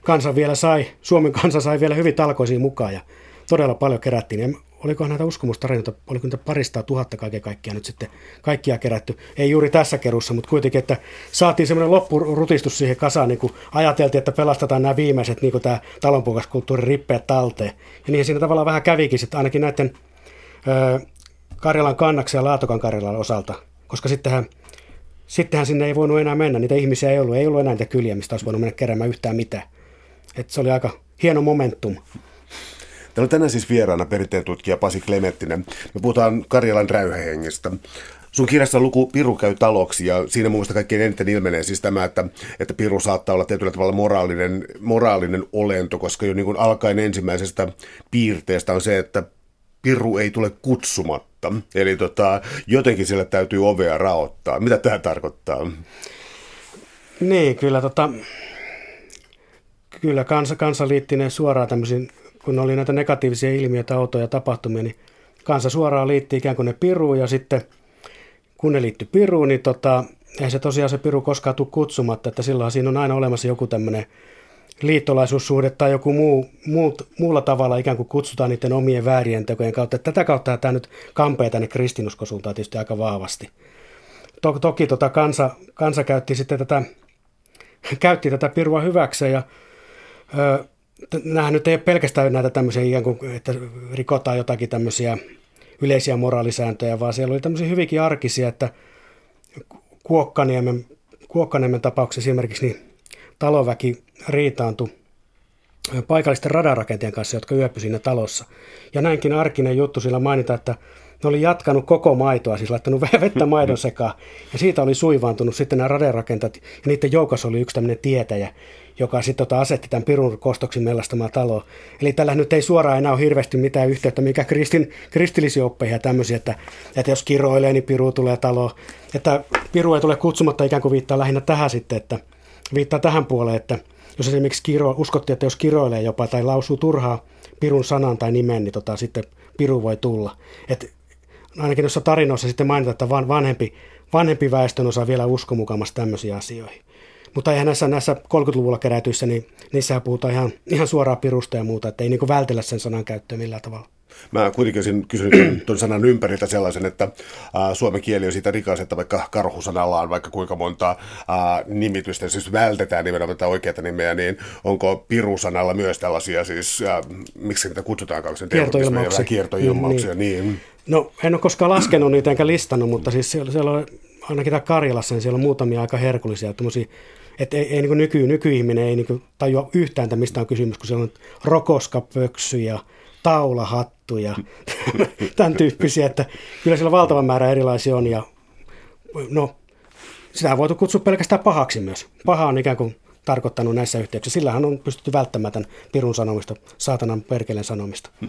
kansa vielä sai, Suomen kansa sai vielä hyvin talkoisiin mukaan. Ja todella paljon kerättiin. Ja olikohan näitä uskomustarinoita, oliko niitä parista tuhatta kaiken kaikkiaan nyt sitten kaikkia kerätty. Ei juuri tässä kerussa, mutta kuitenkin, että saatiin semmoinen loppurutistus siihen kasaan, niin kuin ajateltiin, että pelastetaan nämä viimeiset, niin kuin tämä talonpuukaskulttuurin rippeet talteen. Ja niin siinä tavallaan vähän kävikin sitten ainakin näiden ö, Karjalan kannaksen ja Laatokan Karjalan osalta, koska sittenhän Sittenhän sinne ei voinut enää mennä, niitä ihmisiä ei ollut, ei ollut enää niitä kyliä, mistä olisi voinut mennä keräämään yhtään mitään. Et se oli aika hieno momentum. Täällä on tänään siis vieraana perinteen tutkija Pasi Klementtinen. Me puhutaan Karjalan räyhähengestä. Sun kirjassa luku Piru käy taloksi ja siinä mun mielestä kaikkein eniten ilmenee siis tämä, että, että Piru saattaa olla tietyllä tavalla moraalinen, moraalinen olento, koska jo niin kuin alkaen ensimmäisestä piirteestä on se, että Piru ei tule kutsumatta. Eli tota, jotenkin sille täytyy ovea raottaa. Mitä tämä tarkoittaa? Niin, kyllä, tota, kyllä kansa, kansa liittinen suoraan tämmöisiin kun oli näitä negatiivisia ilmiöitä, autoja, tapahtumia, niin kansa suoraan liitti ikään kuin ne piruun ja sitten kun ne liittyi piruun, niin tota, ei se tosiaan se piru koskaan tule kutsumatta, että silloin siinä on aina olemassa joku tämmöinen liittolaisuussuhde tai joku muu, muut, muulla tavalla ikään kuin kutsutaan niiden omien väärien tekojen kautta. Että tätä kautta tämä nyt kampee tänne kristinuskosuuntaan tietysti aika vahvasti. To, toki tota kansa, kansa käytti sitten tätä, käytti tätä pirua hyväkseen ja ö, nämä nyt ei ole pelkästään näitä tämmöisiä ikään kuin, että rikotaan jotakin tämmöisiä yleisiä moraalisääntöjä, vaan siellä oli tämmöisiä hyvinkin arkisia, että Kuokkaniemen, Kuokkaniemen tapauksessa esimerkiksi niin taloväki riitaantui paikallisten radarakenteen kanssa, jotka yöpy siinä talossa. Ja näinkin arkinen juttu sillä mainita, että ne oli jatkanut koko maitoa, siis laittanut vettä maidon sekaan. Ja siitä oli suivaantunut sitten nämä radarakentat. Ja niiden joukossa oli yksi tämmöinen tietäjä, joka sitten tota asetti tämän Pirun kostoksin mellastamaan taloa. Eli tällä nyt ei suoraan enää ole hirveästi mitään yhteyttä, mikä kristin, kristillisiä oppeja ja tämmöisiä, että, että jos kiroilee, niin Piru tulee taloon. Että Piru ei tule kutsumatta ikään kuin viittaa lähinnä tähän sitten, että viittaa tähän puoleen, että jos esimerkiksi kiro, uskottiin, että jos kiroilee jopa tai lausuu turhaa Pirun sanan tai nimen, niin tota, sitten Piru voi tulla. Et ainakin noissa tarinoissa sitten mainitaan, että vanhempi, vanhempi väestön osa vielä usko mukamassa tämmöisiä asioihin. Mutta eihän näissä, näissä 30-luvulla kerätyissä, niin niissä puhutaan ihan, ihan suoraan pirusta ja muuta, että ei niin vältellä sen sanan käyttöä millään tavalla. Mä kuitenkin olisin kysynyt tuon sanan ympäriltä sellaisen, että ää, suomen kieli on siitä rikas, että vaikka karhusanalla on vaikka kuinka monta ää, nimitystä, siis vältetään nimenomaan tätä oikeaa nimeä, niin onko pirusanalla myös tällaisia, siis ää, miksi niitä kutsutaankaan, kiertoilmauksia. kiertoilmauksia, niin. niin. No en ole koskaan laskenut niitä enkä listannut, mutta siis siellä, siellä on ainakin tämä Karjalassa, niin siellä on muutamia aika herkullisia että ei, ei niin nyky, nykyihminen ei niin tajua yhtään, että mistä on kysymys, kun siellä on rokoskapöksy ja taulahattu ja tämän tyyppisiä, että kyllä siellä valtava määrä erilaisia on ja no, sitä on voitu kutsua pelkästään pahaksi myös. Paha on ikään kuin tarkoittanut näissä yhteyksissä. Sillähän on pystytty välttämään tämän pirun sanomista, saatanan perkeleen sanomista. Uh,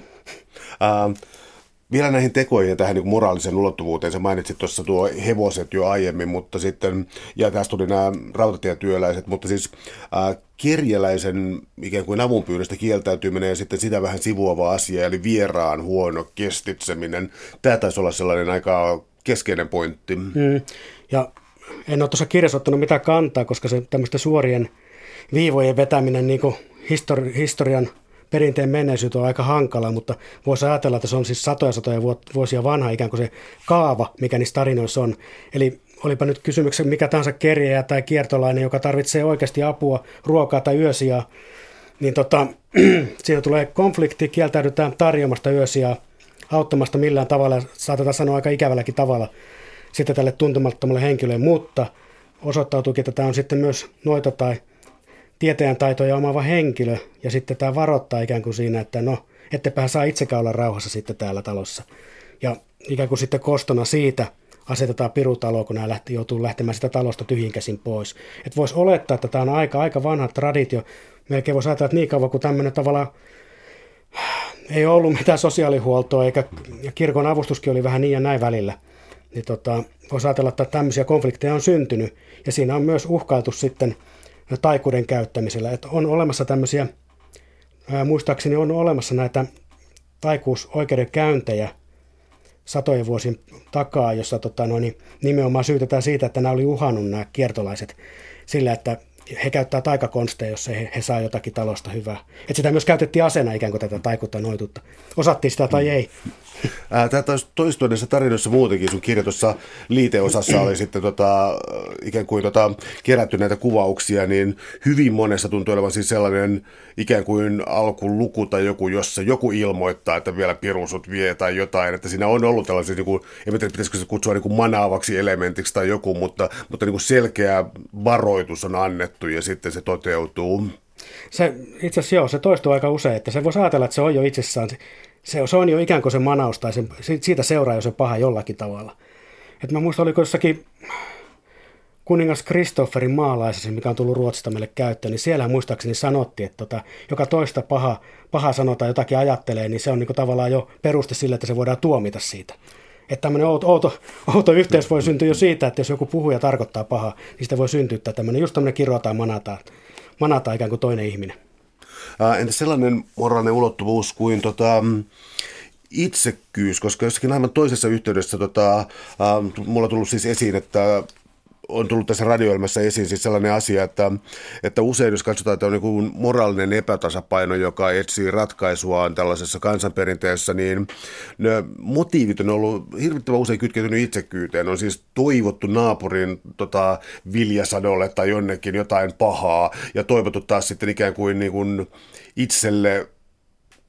vielä näihin tekoihin ja tähän niin moraalisen ulottuvuuteen. Sä mainitsit tuossa tuo hevoset jo aiemmin, mutta sitten, ja tästä tuli nämä rautatietyöläiset, mutta siis äh, kirjeläisen ikään kuin avunpyynnöstä kieltäytyminen ja sitten sitä vähän sivuava asia, eli vieraan huono kestitseminen. Tämä taisi olla sellainen aika keskeinen pointti. Mm. Ja en ole tuossa kirjassa ottanut mitään kantaa, koska se tämmöistä suorien viivojen vetäminen niin histori- historian – perinteen menneisyyttä on aika hankala, mutta voisi ajatella, että se on siis satoja satoja vuosia vanha ikään kuin se kaava, mikä niissä tarinoissa on. Eli olipa nyt kysymyksen mikä tahansa kerjäjä tai kiertolainen, joka tarvitsee oikeasti apua, ruokaa tai yösiä, niin tota, siinä tulee konflikti, kieltäydytään tarjomasta yösiä, auttamasta millään tavalla, saatetaan sanoa aika ikävälläkin tavalla sitten tälle tuntemattomalle henkilölle, mutta osoittautuukin, että tämä on sitten myös noita tai tieteen taitoja omaava henkilö, ja sitten tämä varoittaa ikään kuin siinä, että no, ettepä saa itsekään olla rauhassa sitten täällä talossa. Ja ikään kuin sitten kostona siitä asetetaan pirutalo, kun nämä lähti, joutuu lähtemään sitä talosta tyhjinkäsin pois. Että voisi olettaa, että tämä on aika, aika vanha traditio. Melkein voisi ajatella, että niin kauan kuin tämmöinen tavallaan ei ollut mitään sosiaalihuoltoa, eikä, ja kirkon avustuskin oli vähän niin ja näin välillä. Niin tota, voisi ajatella, että tämmöisiä konflikteja on syntynyt, ja siinä on myös uhkailtu sitten taikuuden käyttämisellä. Että on olemassa tämmöisiä, ää, muistaakseni on olemassa näitä taikuusoikeudenkäyntejä satojen vuosien takaa, jossa tota, no, niin nimenomaan syytetään siitä, että nämä oli uhannut nämä kiertolaiset sillä, että he käyttää taikakonsteja, jos he, he saa jotakin talosta hyvää. Et sitä myös käytettiin asena ikään kuin tätä taikutta noituutta. Osattiin sitä tai ei. Tämä toistuu näissä tarinoissa muutenkin. Sun kirjoitussa liiteosassa oli sitten tota, ikään kuin tota, kerätty näitä kuvauksia, niin hyvin monessa tuntuu olevan siis sellainen ikään kuin alkuluku tai joku, jossa joku ilmoittaa, että vielä pirusut vie tai jotain. Että siinä on ollut tällaisia, niin kuin, en tiedä pitäisikö se kutsua niin kuin manaavaksi elementiksi tai joku, mutta, mutta niin kuin selkeä varoitus on annettu ja sitten se toteutuu. Se, itse asiassa joo, se toistuu aika usein, että se voisi ajatella, että se on jo itsessään se, se on jo ikään kuin se manaus tai se, siitä seuraa jo se paha jollakin tavalla. Et mä muistan, oliko jossakin kuningas Kristofferin maalaisessa, mikä on tullut Ruotsista meille käyttöön, niin siellä muistaakseni sanottiin, että tota, joka toista paha, paha sanotaan jotakin ajattelee, niin se on niin tavallaan jo peruste sille, että se voidaan tuomita siitä. Että tämmöinen outo, outo, outo yhteys voi syntyä jo siitä, että jos joku puhuja tarkoittaa pahaa, niin sitä voi syntyä tämmöinen, just tämmöinen kirjoittaa manataan, manataan ikään kuin toinen ihminen. Entä sellainen moraalinen ulottuvuus kuin tota, itsekkyys, koska jossakin aivan toisessa yhteydessä tota, äh, mulla on tullut siis esiin, että on tullut tässä radioilmassa esiin siis sellainen asia, että, että usein jos katsotaan, että on niin moraalinen epätasapaino, joka etsii ratkaisuaan tällaisessa kansanperinteessä, niin ne motiivit on ollut hirvittävän usein kytkeytynyt itsekyyteen. On siis toivottu naapurin tota, viljasadolle tai jonnekin jotain pahaa ja toivottu taas sitten ikään kuin, niin kuin itselle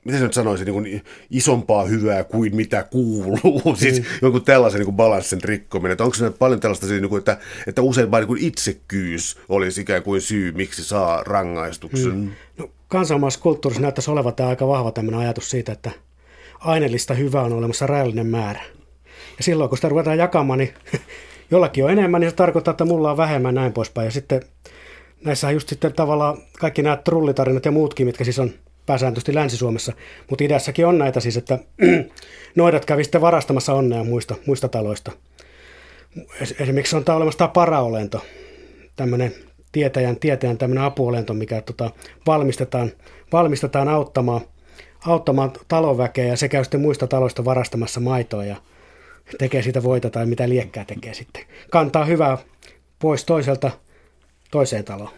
miten se nyt sanoisi, niin kuin isompaa hyvää kuin mitä kuuluu, mm. siis jonkun tällaisen niin kuin balanssin rikkominen. Että onko se paljon tällaista, niin kuin, että, että usein vain niin itsekyys olisi ikään kuin syy, miksi saa rangaistuksen? Mm. No, kansallisessa kulttuurissa näyttäisi olevan tämä aika vahva tämmöinen ajatus siitä, että aineellista hyvää on olemassa rajallinen määrä. Ja silloin, kun sitä ruvetaan jakamaan, niin jollakin on enemmän, niin se tarkoittaa, että mulla on vähemmän näin poispäin. Ja sitten näissä just sitten tavallaan kaikki nämä trullitarinat ja muutkin, mitkä siis on pääsääntöisesti Länsi-Suomessa, mutta idässäkin on näitä siis, että noidat kävi sitten varastamassa onnea muista, muista taloista. Esimerkiksi on tämä olemassa tämä paraolento, tämmöinen tietäjän, tietäjän tämmöinen apuolento, mikä tota, valmistetaan, valmistetaan auttamaan, auttamaan talonväkeä ja se käy sitten muista taloista varastamassa maitoa ja tekee siitä voita tai mitä liekkää tekee sitten. Kantaa hyvää pois toiselta toiseen taloon.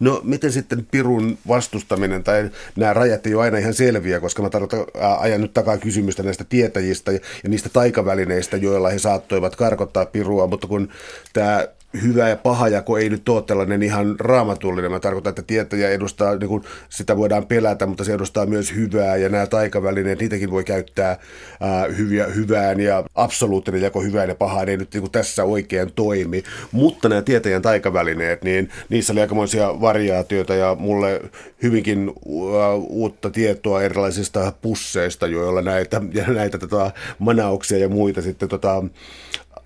No miten sitten Pirun vastustaminen tai nämä rajat ei ole aina ihan selviä, koska mä tarkoitan, ajan nyt takaa kysymystä näistä tietäjistä ja niistä taikavälineistä, joilla he saattoivat karkottaa Pirua, mutta kun tämä hyvä ja paha jako ei nyt ole tällainen ihan raamatullinen. Mä tarkoitan, että tietäjä edustaa, niin kuin sitä voidaan pelätä, mutta se edustaa myös hyvää ja nämä taikavälineet, niitäkin voi käyttää ää, hyviä, hyvään ja absoluuttinen jako hyvään ja pahaan ei nyt niin kuin tässä oikein toimi. Mutta nämä tietäjän taikavälineet, niin niissä oli aikamoisia variaatioita ja mulle hyvinkin uutta tietoa erilaisista pusseista, joilla näitä, ja näitä tota, manauksia ja muita sitten tota,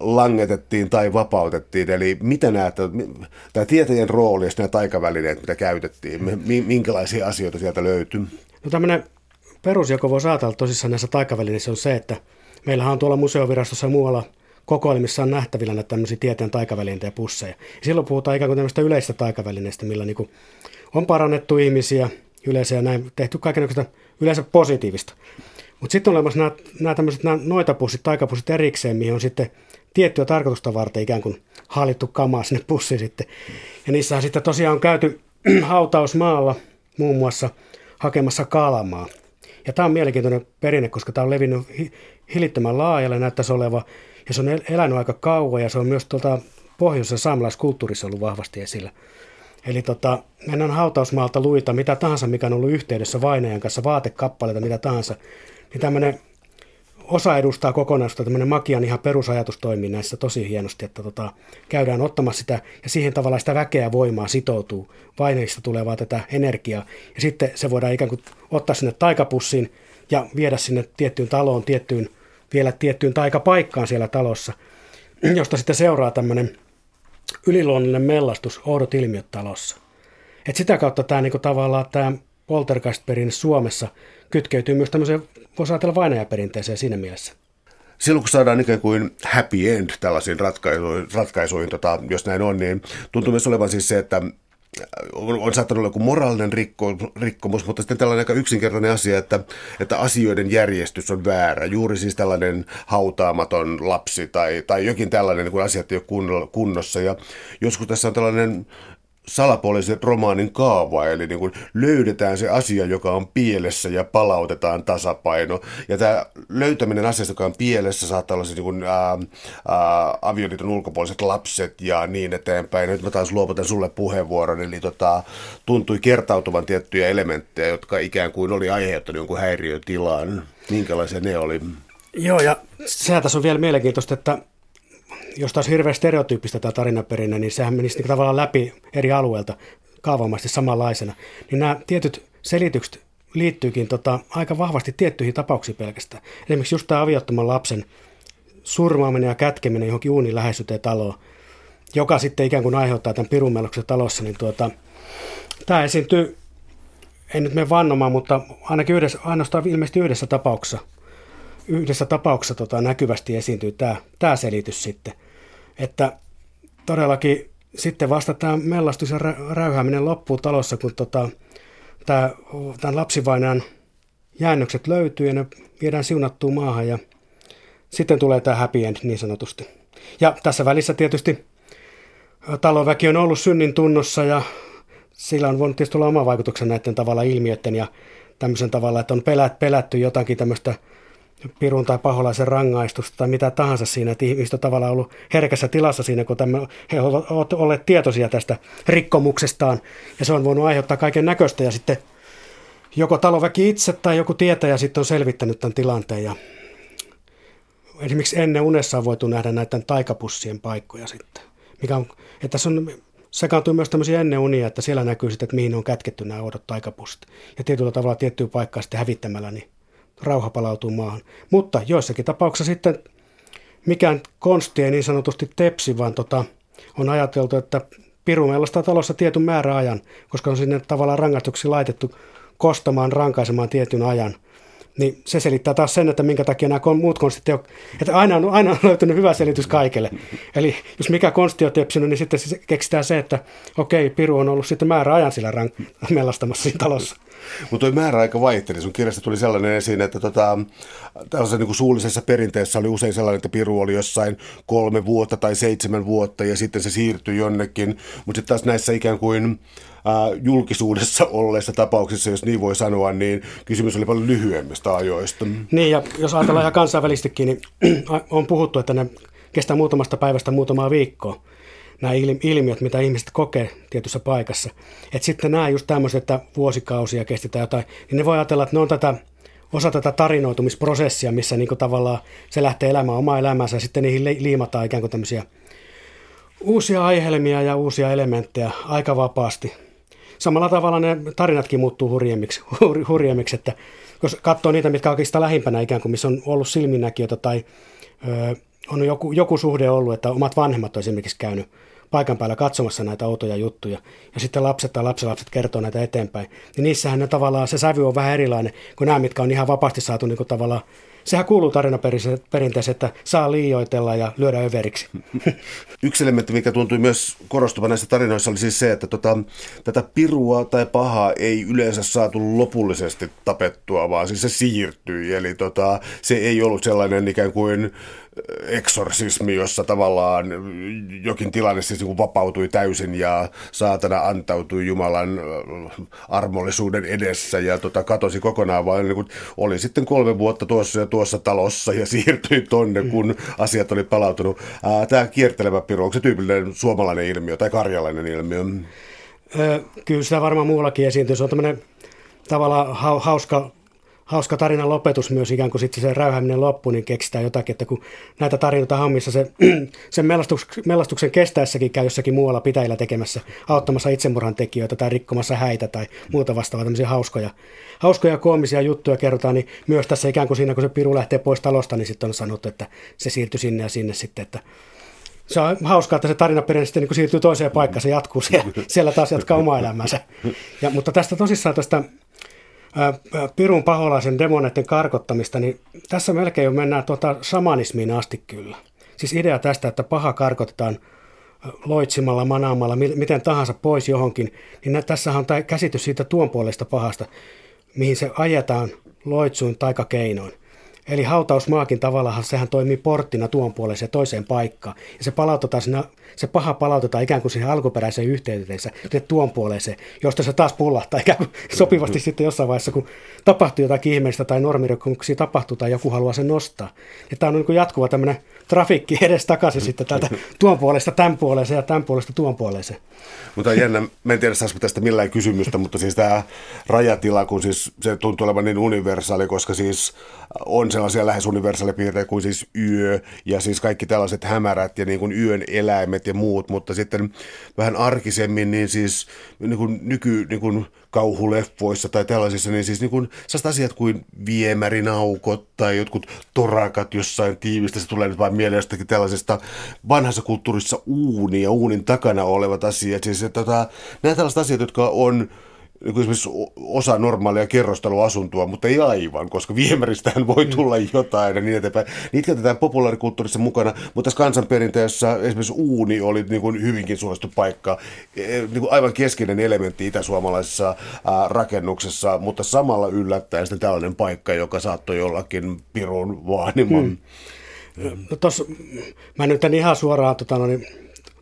langetettiin tai vapautettiin? Eli mitä näet, tämä tieteen rooli ja nämä taikavälineet, mitä käytettiin, minkälaisia asioita sieltä löytyy? No tämmöinen perusjako voi ajatella tosissaan näissä taikavälineissä on se, että meillähän on tuolla museovirastossa ja muualla kokoelmissa on nähtävillä näitä tämmöisiä tieteen taikavälineitä ja pusseja. Ja silloin puhutaan ikään kuin tämmöistä yleistä taikavälineistä, millä niin on parannettu ihmisiä yleensä ja näin tehty kaikenlaista yleensä positiivista. Mutta sitten on olemassa nämä, nämä tämmöiset nämä noitapussit, taikapussit erikseen, mihin on sitten tiettyä tarkoitusta varten ikään kuin hallittu kamaa sinne pussiin sitten. Ja niissähän sitten tosiaan on käyty hautausmaalla muun muassa hakemassa kalamaa. Ja tämä on mielenkiintoinen perinne, koska tämä on levinnyt hillittömän laajalle, näyttäisi oleva. Ja se on elänyt aika kauan ja se on myös tuolta pohjoisessa saamelaiskulttuurissa ollut vahvasti esillä. Eli tota, mennään hautausmaalta luita, mitä tahansa, mikä on ollut yhteydessä vainajan kanssa, vaatekappaleita, mitä tahansa, niin tämmöinen osa edustaa kokonaisuutta, tämmöinen makian ihan perusajatus toimii näissä tosi hienosti, että tota, käydään ottamassa sitä ja siihen tavallaan sitä väkeä voimaa sitoutuu. Vaineista tulee tätä energiaa ja sitten se voidaan ikään kuin ottaa sinne taikapussiin ja viedä sinne tiettyyn taloon, tiettyyn, vielä tiettyyn taikapaikkaan siellä talossa, josta sitten seuraa tämmöinen yliluonnollinen mellastus, oudot ilmiöt talossa. Et sitä kautta tämä niinku tavallaan tämä poltergeist-perinne Suomessa kytkeytyy myös tämmöiseen, voisi ajatella vainajaperinteeseen siinä mielessä. Silloin kun saadaan ikään kuin happy end tällaisiin ratkaisuihin, ratkaisuihin tota, jos näin on, niin tuntuu myös olevan siis se, että on, on saattanut olla joku moraalinen rikko, rikkomus, mutta sitten tällainen aika yksinkertainen asia, että, että asioiden järjestys on väärä. Juuri siis tällainen hautaamaton lapsi tai, tai jokin tällainen, kun asiat ei ole kunnossa. Ja joskus tässä on tällainen salapoliisin romaanin kaava, eli niin kuin löydetään se asia, joka on pielessä ja palautetaan tasapaino. Ja tämä löytäminen asiasta, joka on pielessä, saattaa olla se niin kuin, ää, ää, avioliiton ulkopuoliset lapset ja niin eteenpäin. Nyt mä taas luovutan sulle puheenvuoron, eli tota, tuntui kertautuvan tiettyjä elementtejä, jotka ikään kuin oli aiheuttanut jonkun häiriötilan. Minkälaisia ne oli? Joo, ja sehän tässä on vielä mielenkiintoista, että jos taas hirveän stereotyyppistä tämä tarinaperinne, niin sehän menisi niin tavallaan läpi eri alueilta kaavamaisesti samanlaisena. Niin nämä tietyt selitykset liittyykin tota, aika vahvasti tiettyihin tapauksiin pelkästään. Esimerkiksi just tämä aviottoman lapsen surmaaminen ja kätkeminen johonkin uunin läheisyyteen taloon, joka sitten ikään kuin aiheuttaa tämän pirunmeloksen talossa, niin tuota, tämä esiintyy, en nyt mene vannomaan, mutta ainakin yhdessä, ainoastaan ilmeisesti yhdessä tapauksessa, yhdessä tapauksessa tota, näkyvästi esiintyy tämä, tämä selitys sitten – että todellakin sitten vasta tämä mellastus ja räyhääminen loppuu talossa, kun tota, tämä, tämän lapsivainajan jäännökset löytyy ja ne viedään siunattuun maahan ja sitten tulee tämä happy end niin sanotusti. Ja tässä välissä tietysti talonväki on ollut synnin tunnossa ja sillä on voinut tietysti olla oma vaikutuksen näiden tavalla ilmiöiden ja tämmöisen tavalla, että on pelät, pelätty jotakin tämmöistä pirun tai paholaisen rangaistusta tai mitä tahansa siinä, että ihmiset on tavallaan ollut herkässä tilassa siinä, kun tämmö, he ovat olleet tietoisia tästä rikkomuksestaan. Ja se on voinut aiheuttaa kaiken näköistä. Ja sitten joko taloväki itse tai joku tietäjä sitten on selvittänyt tämän tilanteen. Ja esimerkiksi ennen unessa on voitu nähdä näiden taikapussien paikkoja sitten, mikä on, että tässä on sekaantuu myös tämmöisiä ennen unia, että siellä näkyy sitten, että mihin on kätketty nämä oudot taikapussit. Ja tietyllä tavalla tiettyä paikkaa sitten hävittämällä, niin rauha palautuu maahan. Mutta joissakin tapauksissa sitten mikään konsti ei niin sanotusti tepsi, vaan tota, on ajateltu, että piru mellastaa talossa tietyn määräajan, koska on sinne tavallaan rangaistuksi laitettu kostamaan, rankaisemaan tietyn ajan – niin se selittää taas sen, että minkä takia nämä muut konstit ole, että aina on, aina on löytynyt hyvä selitys kaikille. Eli jos mikä konsti on tepsinyt, niin sitten keksitään se, että okei, Piru on ollut sitten määräajan sillä rank- mellastamassa siinä talossa. Mutta tuo määräaika vaihteli. Sun kirjassa tuli sellainen esiin, että tota, tällaisessa niin suullisessa perinteessä oli usein sellainen, että Piru oli jossain kolme vuotta tai seitsemän vuotta ja sitten se siirtyi jonnekin. Mutta sitten taas näissä ikään kuin julkisuudessa olleissa tapauksissa, jos niin voi sanoa, niin kysymys oli paljon lyhyemmistä ajoista. Niin, ja jos ajatellaan ihan kansainvälisestikin, niin on puhuttu, että ne kestää muutamasta päivästä muutamaa viikkoa nämä ilmiöt, mitä ihmiset kokee tietyssä paikassa. Et sitten nämä just tämmöiset, että vuosikausia kestetään jotain, niin ne voi ajatella, että ne on tätä, osa tätä tarinoitumisprosessia, missä niin tavallaan se lähtee elämään omaa elämäänsä ja sitten niihin liimataan ikään kuin tämmöisiä uusia aihelmia ja uusia elementtejä aika vapaasti samalla tavalla ne tarinatkin muuttuu hurjemmiksi, hur, hurjemmiksi että jos katsoo niitä, mitkä oikeastaan lähimpänä ikään kuin, missä on ollut silminnäkijöitä tai ö, on joku, joku suhde ollut, että omat vanhemmat on esimerkiksi käynyt paikan päällä katsomassa näitä outoja juttuja, ja sitten lapset tai lapsenlapset kertoo näitä eteenpäin, niin niissähän ne tavallaan se sävy on vähän erilainen kuin nämä, mitkä on ihan vapaasti saatu niin kuin tavallaan sehän kuuluu tarinaperinteeseen, että saa liioitella ja lyödä överiksi. Yksi elementti, mikä tuntui myös korostuvan näissä tarinoissa, oli siis se, että tota, tätä pirua tai pahaa ei yleensä saatu lopullisesti tapettua, vaan siis se siirtyi. Eli tota, se ei ollut sellainen ikään kuin eksorsismi, jossa tavallaan jokin tilanne siis niin vapautui täysin ja saatana antautui Jumalan armollisuuden edessä ja tota, katosi kokonaan, vaan niin kuin oli sitten kolme vuotta tuossa ja tuossa talossa ja siirtyi tonne, kun asiat oli palautunut. Tämä kiertelevä piru, onko se tyypillinen suomalainen ilmiö tai karjalainen ilmiö? Kyllä sitä varmaan muullakin esiintyy. Se on tämmöinen tavallaan hauska hauska tarinan lopetus myös, ikään kuin sitten se räyhäminen loppu, niin keksitään jotakin, että kun näitä tarinoita hommissa se, sen melastuksen kestäessäkin käy jossakin muualla pitäjillä tekemässä, auttamassa itsemurhan tekijöitä tai rikkomassa häitä tai muuta vastaavaa, tämmöisiä hauskoja, hauskoja koomisia juttuja kerrotaan, niin myös tässä ikään kuin siinä, kun se piru lähtee pois talosta, niin sitten on sanottu, että se siirtyi sinne ja sinne sitten, että se on hauskaa, että se tarinaperinne sitten niin siirtyy toiseen paikkaan, se jatkuu siellä, siellä taas jatkaa omaa elämäänsä. Ja, mutta tästä tosissaan tästä Pirun paholaisen demoneiden karkottamista, niin tässä melkein jo mennään tuota shamanismiin asti kyllä. Siis idea tästä, että paha karkotetaan loitsimalla, manaamalla, miten tahansa pois johonkin, niin tässä on tämä käsitys siitä tuon puolesta pahasta, mihin se ajetaan loitsuin taikakeinoin. Eli hautausmaakin tavallaan sehän toimii porttina tuon puoleen toiseen paikkaan. Ja se, palautetaan sinne, se paha palautetaan ikään kuin siihen alkuperäiseen yhteyteensä, tuon puoleeseen, josta se taas pullahtaa ikään kuin sopivasti sitten jossain vaiheessa, kun tapahtuu jotakin ihmeellistä tai normirikkomuksia tapahtuu tai joku haluaa sen nostaa. Ja tämä on niin jatkuva tämmöinen trafikki edes takaisin sitten täältä tuon puolesta tämän puoleeseen ja tämän puolesta tuon puoleeseen. Mutta jännä, mä en tiedä saisiko tästä millään kysymystä, mutta siis tämä rajatila, kun siis se tuntuu olevan niin universaali, koska siis on sellaisia lähes universaalipiirteitä kuin siis yö ja siis kaikki tällaiset hämärät ja niin kuin yön eläimet ja muut, mutta sitten vähän arkisemmin niin siis niin kuin nyky niin kuin kauhuleffoissa tai tällaisissa, niin siis niin kuin asiat kuin viemärinaukot tai jotkut torakat jossain tiivistä, se tulee nyt vain mieleen jostakin tällaisesta vanhassa kulttuurissa uuni ja uunin takana olevat asiat. Siis että, tota, nämä tällaiset asiat, jotka on esimerkiksi osa normaalia kerrostaloasuntoa, mutta ei aivan, koska viemäristähän voi mm. tulla jotain ja niin eteenpäin. Niitä käytetään populaarikulttuurissa mukana, mutta tässä kansanperinteessä esimerkiksi uuni oli niin kuin hyvinkin suosittu paikka, e, niin kuin aivan keskeinen elementti itäsuomalaisessa rakennuksessa, mutta samalla yllättäen sitten tällainen paikka, joka saattoi jollakin pirun vaaniman. Hmm. No tos, mä nyt en ihan suoraan tota, no niin,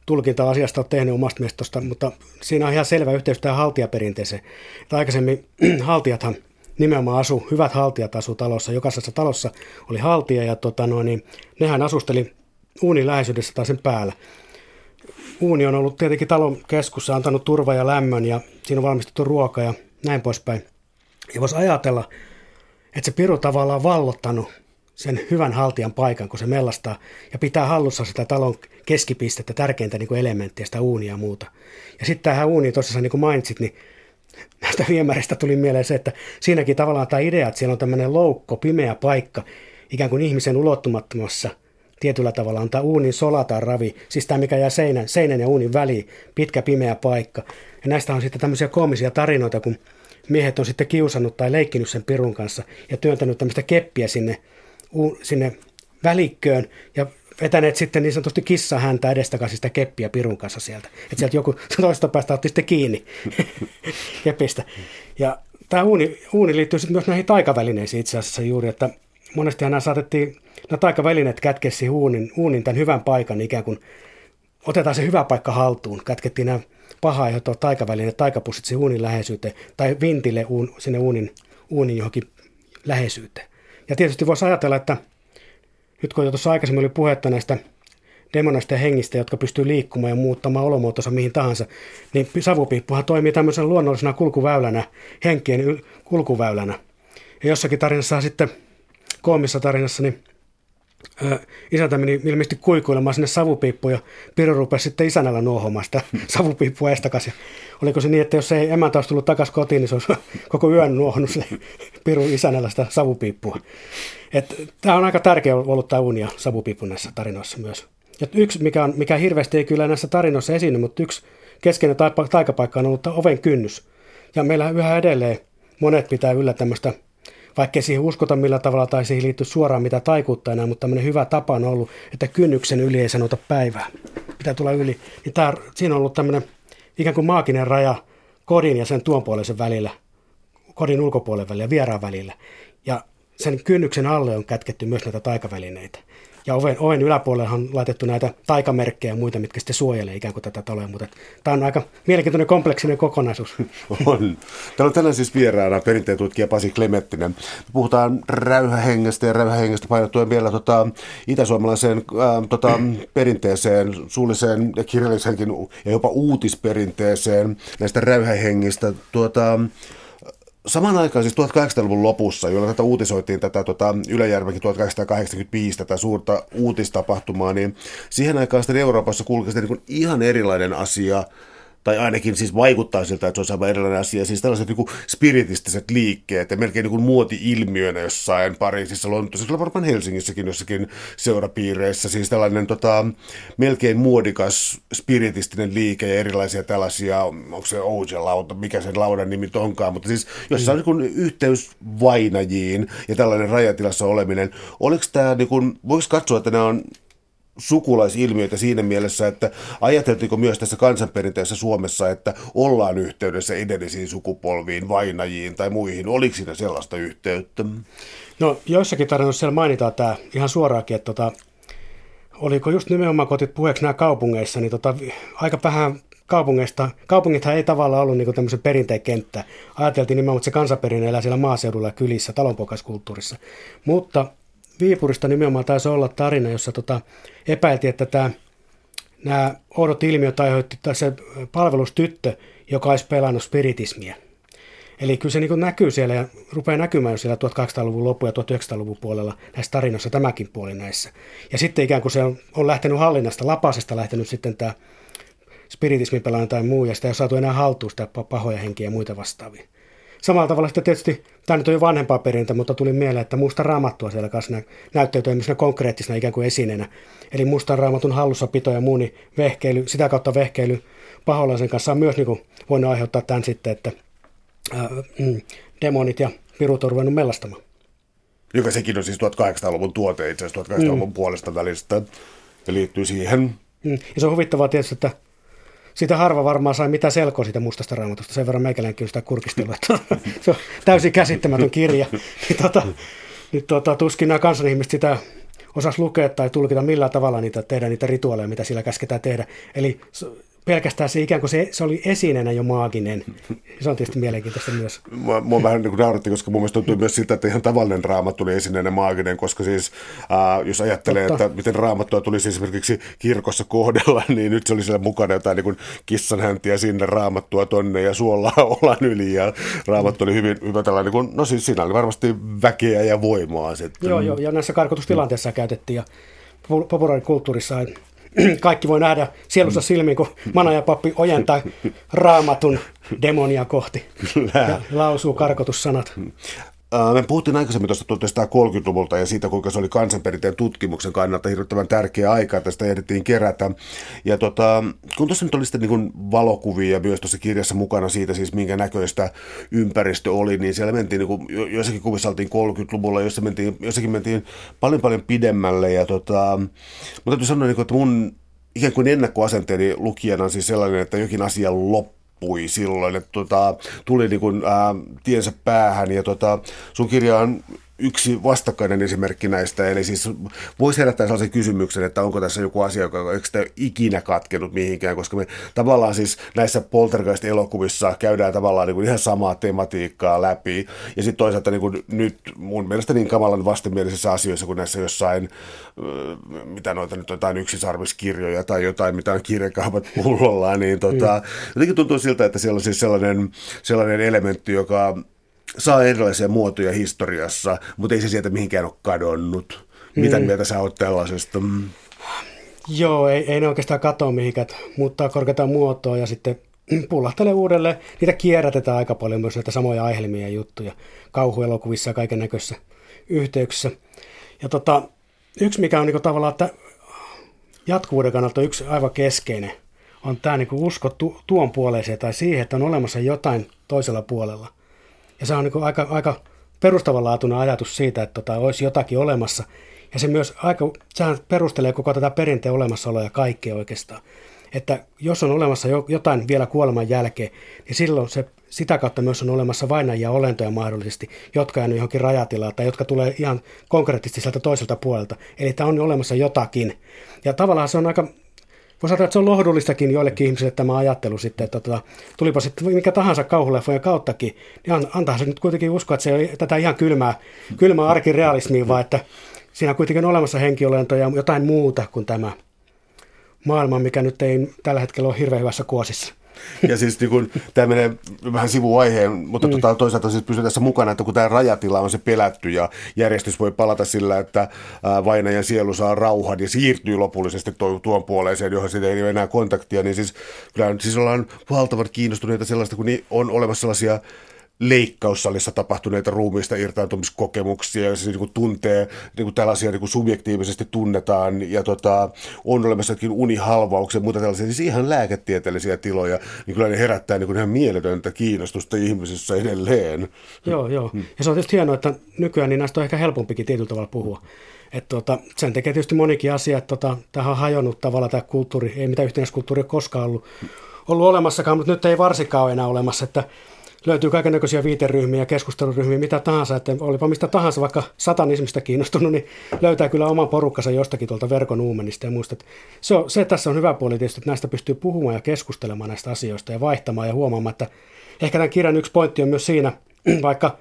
tulkinta asiasta ole tehnyt omasta mielestä, mutta siinä on ihan selvä yhteys tähän haltijaperinteeseen. Että aikaisemmin haltijathan nimenomaan asu, hyvät haltijat asu talossa. Jokaisessa talossa oli haltija ja tota noin, niin nehän asusteli uunin läheisyydessä tai sen päällä. Uuni on ollut tietenkin talon keskussa, antanut turva ja lämmön ja siinä on valmistettu ruoka ja näin poispäin. Ja voisi ajatella, että se piru tavallaan vallottanut sen hyvän haltijan paikan, kun se mellastaa ja pitää hallussa sitä talon keskipistettä, tärkeintä niin kuin elementtiä, sitä uunia ja muuta. Ja sitten tähän uuniin tosiaan, niin kuin mainitsit, niin näistä viemäristä tuli mieleen se, että siinäkin tavallaan tämä idea, että siellä on tämmöinen loukko, pimeä paikka, ikään kuin ihmisen ulottumattomassa tietyllä tavalla on tämä uunin solata ravi, siis tämä mikä jää seinän, seinän ja uunin väliin, pitkä pimeä paikka. Ja näistä on sitten tämmöisiä koomisia tarinoita, kun miehet on sitten kiusannut tai leikkinyt sen pirun kanssa ja työntänyt tämmöistä keppiä sinne sinne välikköön ja vetäneet sitten niin sanotusti kissa häntä edestakaisin sitä keppiä pirun kanssa sieltä. Että sieltä joku toista päästä otti sitten kiinni kepistä. Ja tämä uuni, uuni liittyy sitten myös näihin taikavälineisiin itse asiassa juuri, että monesti nämä saatettiin, nämä taikavälineet kätkesi uunin, uunin tämän hyvän paikan ikään kuin otetaan se hyvä paikka haltuun. Kätkettiin nämä paha aiheuttavat taikavälineet, taikapussit siihen uunin läheisyyteen tai vintille uun, sinne uunin, uunin johonkin läheisyyteen. Ja tietysti voisi ajatella, että nyt kun tuossa aikaisemmin oli puhetta näistä demonaista ja hengistä, jotka pystyy liikkumaan ja muuttamaan olomuotonsa mihin tahansa, niin savupiippuhan toimii tämmöisenä luonnollisena kulkuväylänä, henkien kulkuväylänä. Ja jossakin tarinassa sitten, koomissa tarinassa, niin isäntä meni ilmeisesti kuikuilemaan sinne savupiippuun ja Piru rupesi sitten isännällä nuohomaan sitä savupiippua estakas. Ja oliko se niin, että jos ei emäntä olisi tullut takaisin kotiin, niin se olisi koko yön nuohonnut se Piru isännällä sitä savupiippua. Tämä on aika tärkeä ollut tämä unia savupiippu näissä tarinoissa myös. Ja yksi, mikä, on, mikä hirveästi ei kyllä näissä tarinoissa esiinny, mutta yksi keskeinen taikapaikka on ollut oven kynnys. Ja meillä yhä edelleen monet pitää yllä tämmöistä vaikkei siihen uskota millä tavalla tai siihen liittyy suoraan mitä taikuutta enää, mutta tämmöinen hyvä tapa on ollut, että kynnyksen yli ei sanota päivää. Pitää tulla yli. Niin tää, siinä on ollut tämmöinen ikään kuin maaginen raja kodin ja sen tuonpuolisen välillä, kodin ulkopuolen välillä vieraan välillä. Ja sen kynnyksen alle on kätketty myös näitä taikavälineitä. Ja oven, oven yläpuolella on laitettu näitä taikamerkkejä ja muita, mitkä sitten suojelee ikään kuin tätä taloa. Mutta tämä on aika mielenkiintoinen kompleksinen kokonaisuus. On. Täällä on tänään siis vieraana perinteen tutkija Pasi Klemettinen. Puhutaan räyhähengestä ja räyhähengestä painottuen vielä tota, itäsuomalaiseen äh, tota, perinteeseen, suulliseen ja kirjallisenkin ja jopa uutisperinteeseen näistä räyhähengistä. Tuota, Samaan aikaan siis 1800-luvun lopussa, jolloin tätä uutisoitiin tätä tota, Ylejärvenkin 1885 tätä suurta uutistapahtumaa, niin siihen aikaan sitten Euroopassa kulki niin ihan erilainen asia – tai ainakin siis vaikuttaa siltä, että se olisi aivan erilainen asia. Siis tällaiset niin spiritistiset liikkeet ja melkein niin muoti-ilmiönä jossain Pariisissa, Lontoossa, kyllä varmaan Helsingissäkin jossakin seurapiireissä. Siis tällainen tota, melkein muodikas spiritistinen liike ja erilaisia tällaisia, onko se Ouija-lauta, mikä sen laudan nimi onkaan, mutta siis jossain mm. niin yhteys vainajiin ja tällainen rajatilassa oleminen. Oliko tämä, niin kuin, voiko katsoa, että nämä on sukulaisilmiöitä siinä mielessä, että ajateltiko myös tässä kansanperinteessä Suomessa, että ollaan yhteydessä edellisiin sukupolviin, vainajiin tai muihin? Oliko siinä sellaista yhteyttä? No joissakin tarinoissa siellä mainitaan tämä ihan suoraankin, että tota, oliko just nimenomaan kotit puheeksi nämä kaupungeissa, niin tota, aika vähän kaupungeista, kaupungithan ei tavallaan ollut niin tämmöisen perinteen kenttä. Ajateltiin nimenomaan, että se kansanperinne elää siellä maaseudulla ja kylissä, talonpoikaiskulttuurissa. Mutta Viipurista nimenomaan taisi olla tarina, jossa tota, epäiltiin, että tämä, nämä oudot ilmiöt aiheutti se palvelustyttö, joka olisi pelannut spiritismia. Eli kyllä se niin näkyy siellä ja rupeaa näkymään jo siellä 1800-luvun loppu- ja 1900-luvun puolella näissä tarinoissa tämäkin puoli näissä. Ja sitten ikään kuin se on, on lähtenyt hallinnasta, lapasesta lähtenyt sitten tämä spiritismin pelaaminen tai muu, ja sitä ei ole saatu enää haltuun sitä pahoja henkiä ja muita vastaavia. Samalla tavalla sitten tietysti, tämä nyt on jo vanhempaa perintä, mutta tuli mieleen, että musta raamattua siellä kanssa näyttäytyy konkreettisena ikään kuin esineenä. Eli mustan raamatun hallussapito ja muu, niin vehkeily, sitä kautta vehkeily paholaisen kanssa on myös niin kuin voinut aiheuttaa tämän sitten, että ää, mm, demonit ja pirut on ruvennut mellastamaan. Joka sekin on siis 1800-luvun tuote itse asiassa 1800-luvun mm. puolesta välistä ja liittyy siihen. Mm. Ja se on huvittavaa tietysti, että sitä harva varmaan sai mitä selkoa siitä mustasta raamatusta. Sen verran meikäläinkin on sitä että se on täysin käsittämätön kirja. Niin, tota, niin tota, tuskin nämä kansanihmiset sitä osas lukea tai tulkita millään tavalla niitä, tehdä niitä rituaaleja, mitä sillä käsketään tehdä. Eli pelkästään se ikään kuin se, se oli esineenä jo maaginen. Se on tietysti mielenkiintoista myös. Mua, mua vähän niin kuin nauratti, koska mun mielestä tuntuu myös siltä, että ihan tavallinen raamattu oli esineenä maaginen, koska siis äh, jos ajattelee, Totta. että miten raamattua tulisi esimerkiksi kirkossa kohdella, niin nyt se oli siellä mukana jotain niin kuin kissanhäntiä sinne, raamattua tonne ja suolla olan yli ja raamattu oli hyvin hyvä tällainen, niin kuin, no siis siinä oli varmasti väkeä ja voimaa sitten. Joo, joo, ja näissä karkotustilanteissa mm. käytettiin ja populaarikulttuurissa kaikki voi nähdä sielussa silmiin, kun mana ja pappi ojentaa raamatun demonia kohti. Ja lausuu karkotussanat. Me puhuttiin aikaisemmin tuosta 1930-luvulta ja siitä, kuinka se oli kansanperinteen tutkimuksen kannalta hirvittävän tärkeä aika, että sitä ehdittiin kerätä. Ja tota, kun tuossa nyt oli sitten niin valokuvia myös tuossa kirjassa mukana siitä siis, minkä näköistä ympäristö oli, niin siellä mentiin, niin kuin, joissakin kuvissa oltiin 30-luvulla, jossa mentiin, jossakin mentiin paljon paljon pidemmälle. Ja tota, mutta täytyy sanoa, niin kuin, että mun ikään kuin ennakkoasenteeni lukijana on siis sellainen, että jokin asia loppuu loppui silloin, että tota, tuli niin kuin, ää, tiensä päähän ja tota, sun kirja on yksi vastakkainen esimerkki näistä, eli siis voisi herättää sellaisen kysymyksen, että onko tässä joku asia, joka eikö sitä ikinä katkenut mihinkään, koska me tavallaan siis näissä poltergeist-elokuvissa käydään tavallaan niin kuin ihan samaa tematiikkaa läpi, ja sitten toisaalta niin kuin nyt mun mielestä niin kamalan vastenmielisissä asioissa kuin näissä jossain, mitä noita nyt jotain yksisarviskirjoja tai jotain, mitä on kirjakaupat pullollaan, niin tota, mm. jotenkin tuntuu siltä, että siellä on siis sellainen, sellainen elementti, joka saa erilaisia muotoja historiassa, mutta ei se sieltä mihinkään ole kadonnut. Mitä mm. mieltä sä oot tällaisesta? Joo, ei, ei ne oikeastaan katoa mihinkään. Muuttaa korkeata muotoa ja sitten pullahtelee uudelleen. Niitä kierrätetään aika paljon myös näitä samoja aihelmia ja juttuja kauhuelokuvissa ja kaiken näköisissä yhteyksissä. Ja tota, yksi, mikä on niin tavallaan että jatkuvuuden kannalta yksi aivan keskeinen, on tämä niin usko tu- tuon puoleiseen tai siihen, että on olemassa jotain toisella puolella. Ja se on niin aika, aika perustavanlaatuinen ajatus siitä, että tota, olisi jotakin olemassa. Ja se myös aika, sehän perustelee koko tätä perinteen olemassaoloa ja kaikkea oikeastaan. että jos on olemassa jotain vielä kuoleman jälkeen, niin silloin se, sitä kautta myös on olemassa vainajia olentoja mahdollisesti, jotka jäänyt johonkin rajatilaan tai jotka tulee ihan konkreettisesti sieltä toiselta puolelta. Eli tämä on olemassa jotakin. Ja tavallaan se on aika Voisi ajatella, että se on lohdullistakin joillekin ihmisille tämä ajattelu sitten, että tota, tulipa sitten mikä tahansa kauhuleffojen kauttakin, niin antaa se nyt kuitenkin uskoa, että se ei tätä ihan kylmää, kylmää arkirealismia, vaan että siinä kuitenkin on olemassa henkilölentoja ja jotain muuta kuin tämä maailma, mikä nyt ei tällä hetkellä ole hirveän hyvässä kuosissa. Ja siis niin tämä menee vähän sivuaiheen, mutta mm. tota, toisaalta siis pysyy tässä mukana, että kun tämä rajatila on se pelätty ja järjestys voi palata sillä, että vainajan sielu saa rauhan ja siirtyy lopullisesti tuon puoleeseen, johon siitä ei ole enää kontaktia, niin siis kyllä siis ollaan valtavan kiinnostuneita sellaista, kun on olemassa sellaisia leikkaussalissa tapahtuneita ruumiista irtaantumiskokemuksia, ja se niin kuin tuntee, niin kuin tällaisia niin kuin subjektiivisesti tunnetaan, ja tota, on olemassa jokin unihalvauksia ja muuta tällaisia, siis ihan lääketieteellisiä tiloja, niin kyllä ne herättää niin kuin ihan mieletöntä kiinnostusta ihmisissä edelleen. Joo, joo. Hmm. Ja se on tietysti hienoa, että nykyään niin näistä on ehkä helpompikin tietyllä tavalla puhua. Että tota, sen tekee tietysti monikin asia, että tota, tähän on hajonnut tavalla tämä kulttuuri, ei mitään yhteiskulttuuria koskaan ollut, ollut olemassakaan, mutta nyt ei varsinkaan ole enää olemassa, että löytyy kaikenlaisia viiteryhmiä, keskusteluryhmiä, mitä tahansa, että olipa mistä tahansa, vaikka satanismista kiinnostunut, niin löytää kyllä oman porukkansa jostakin tuolta verkon uumenista ja muista. Se, on, se tässä on hyvä puoli tietysti, että näistä pystyy puhumaan ja keskustelemaan näistä asioista ja vaihtamaan ja huomaamaan, että ehkä tämän kirjan yksi pointti on myös siinä, vaikka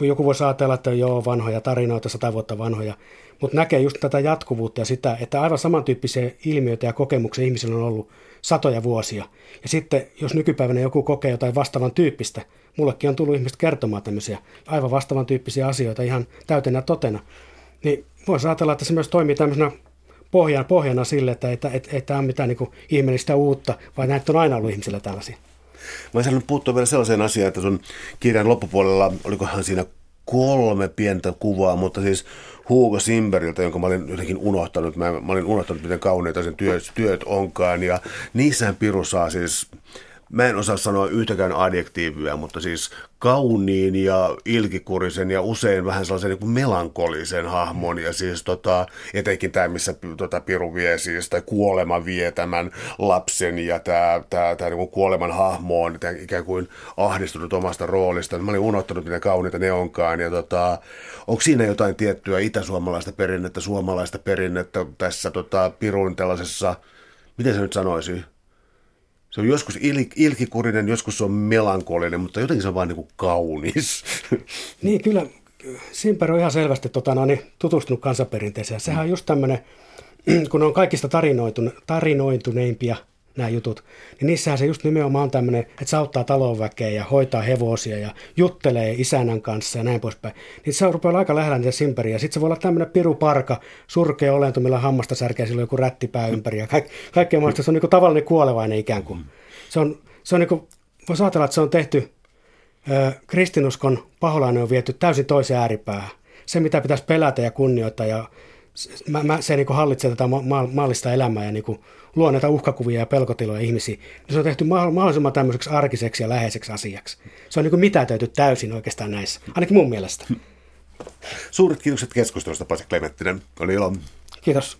joku voisi ajatella, että joo, vanhoja tarinoita, sata vuotta vanhoja, mutta näkee just tätä jatkuvuutta ja sitä, että aivan samantyyppisiä ilmiöitä ja kokemuksia ihmisillä on ollut satoja vuosia. Ja sitten, jos nykypäivänä joku kokee jotain vastaavan tyyppistä, mullekin on tullut ihmiset kertomaan tämmöisiä aivan vastaavan tyyppisiä asioita ihan täytenä totena, niin voisi ajatella, että se myös toimii tämmöisenä pohjana, pohjana sille, että ei, ei, ei tämä ole mitään niin ihmeellistä uutta, vaan näitä on aina ollut ihmisillä tällaisia. Mä olisin puuttua vielä sellaiseen asiaan, että sun kirjan loppupuolella, olikohan siinä kolme pientä kuvaa, mutta siis Hugo Simberiltä, jonka mä olin jotenkin unohtanut. Mä, mä olin unohtanut, miten kauneita sen työt, työt onkaan. Ja niissähän Piru saa siis mä en osaa sanoa yhtäkään adjektiivia, mutta siis kauniin ja ilkikurisen ja usein vähän sellaisen niin kuin melankolisen hahmon ja siis tota, etenkin tämä, missä tota, Piru vie siis, tai kuolema vie tämän lapsen ja tämä, tämä, tämä niin kuoleman hahmo on tämä ikään kuin ahdistunut omasta roolista. Mä olin unohtanut, miten kauniita ne onkaan ja tota, onko siinä jotain tiettyä itäsuomalaista perinnettä, suomalaista perinnettä tässä tota, Pirun tällaisessa, miten se nyt sanoisi, se on joskus il, ilkikurinen, joskus se on melankolinen, mutta jotenkin se on vaan niin kuin kaunis. Niin, kyllä Simper on ihan selvästi tota, no, niin, tutustunut kansanperinteeseen. Sehän on just tämmöinen, kun on kaikista tarinoituneimpia nämä jutut, niin niissähän se just nimenomaan on tämmöinen, että se auttaa talonväkeä ja hoitaa hevosia ja juttelee isänän kanssa ja näin poispäin. Niin se rupeaa aika lähellä niitä simperiä. Sitten se voi olla tämmöinen piruparka, surkea olento, millä hammasta särkeä sillä joku rättipää ympäri ja kaik- kaikkea muuta. Se on niin kuin tavallinen kuolevainen ikään kuin. Se on, se on niin kuin, voisi ajatella, että se on tehty, ö, kristinuskon paholainen on viety täysin toiseen ääripäähän. Se, mitä pitäisi pelätä ja kunnioittaa ja mä, mä, se niin hallitsee tätä ma- ma- maallista elämää ja niin kuin luo näitä uhkakuvia ja pelkotiloja ihmisiin. Niin se on tehty mahdollisimman tämmöiseksi arkiseksi ja läheiseksi asiaksi. Se on niin mitätöity täysin oikeastaan näissä, ainakin mun mielestä. Suuret kiitokset keskustelusta, Pasi Klementtinen. Oli ilo. Kiitos.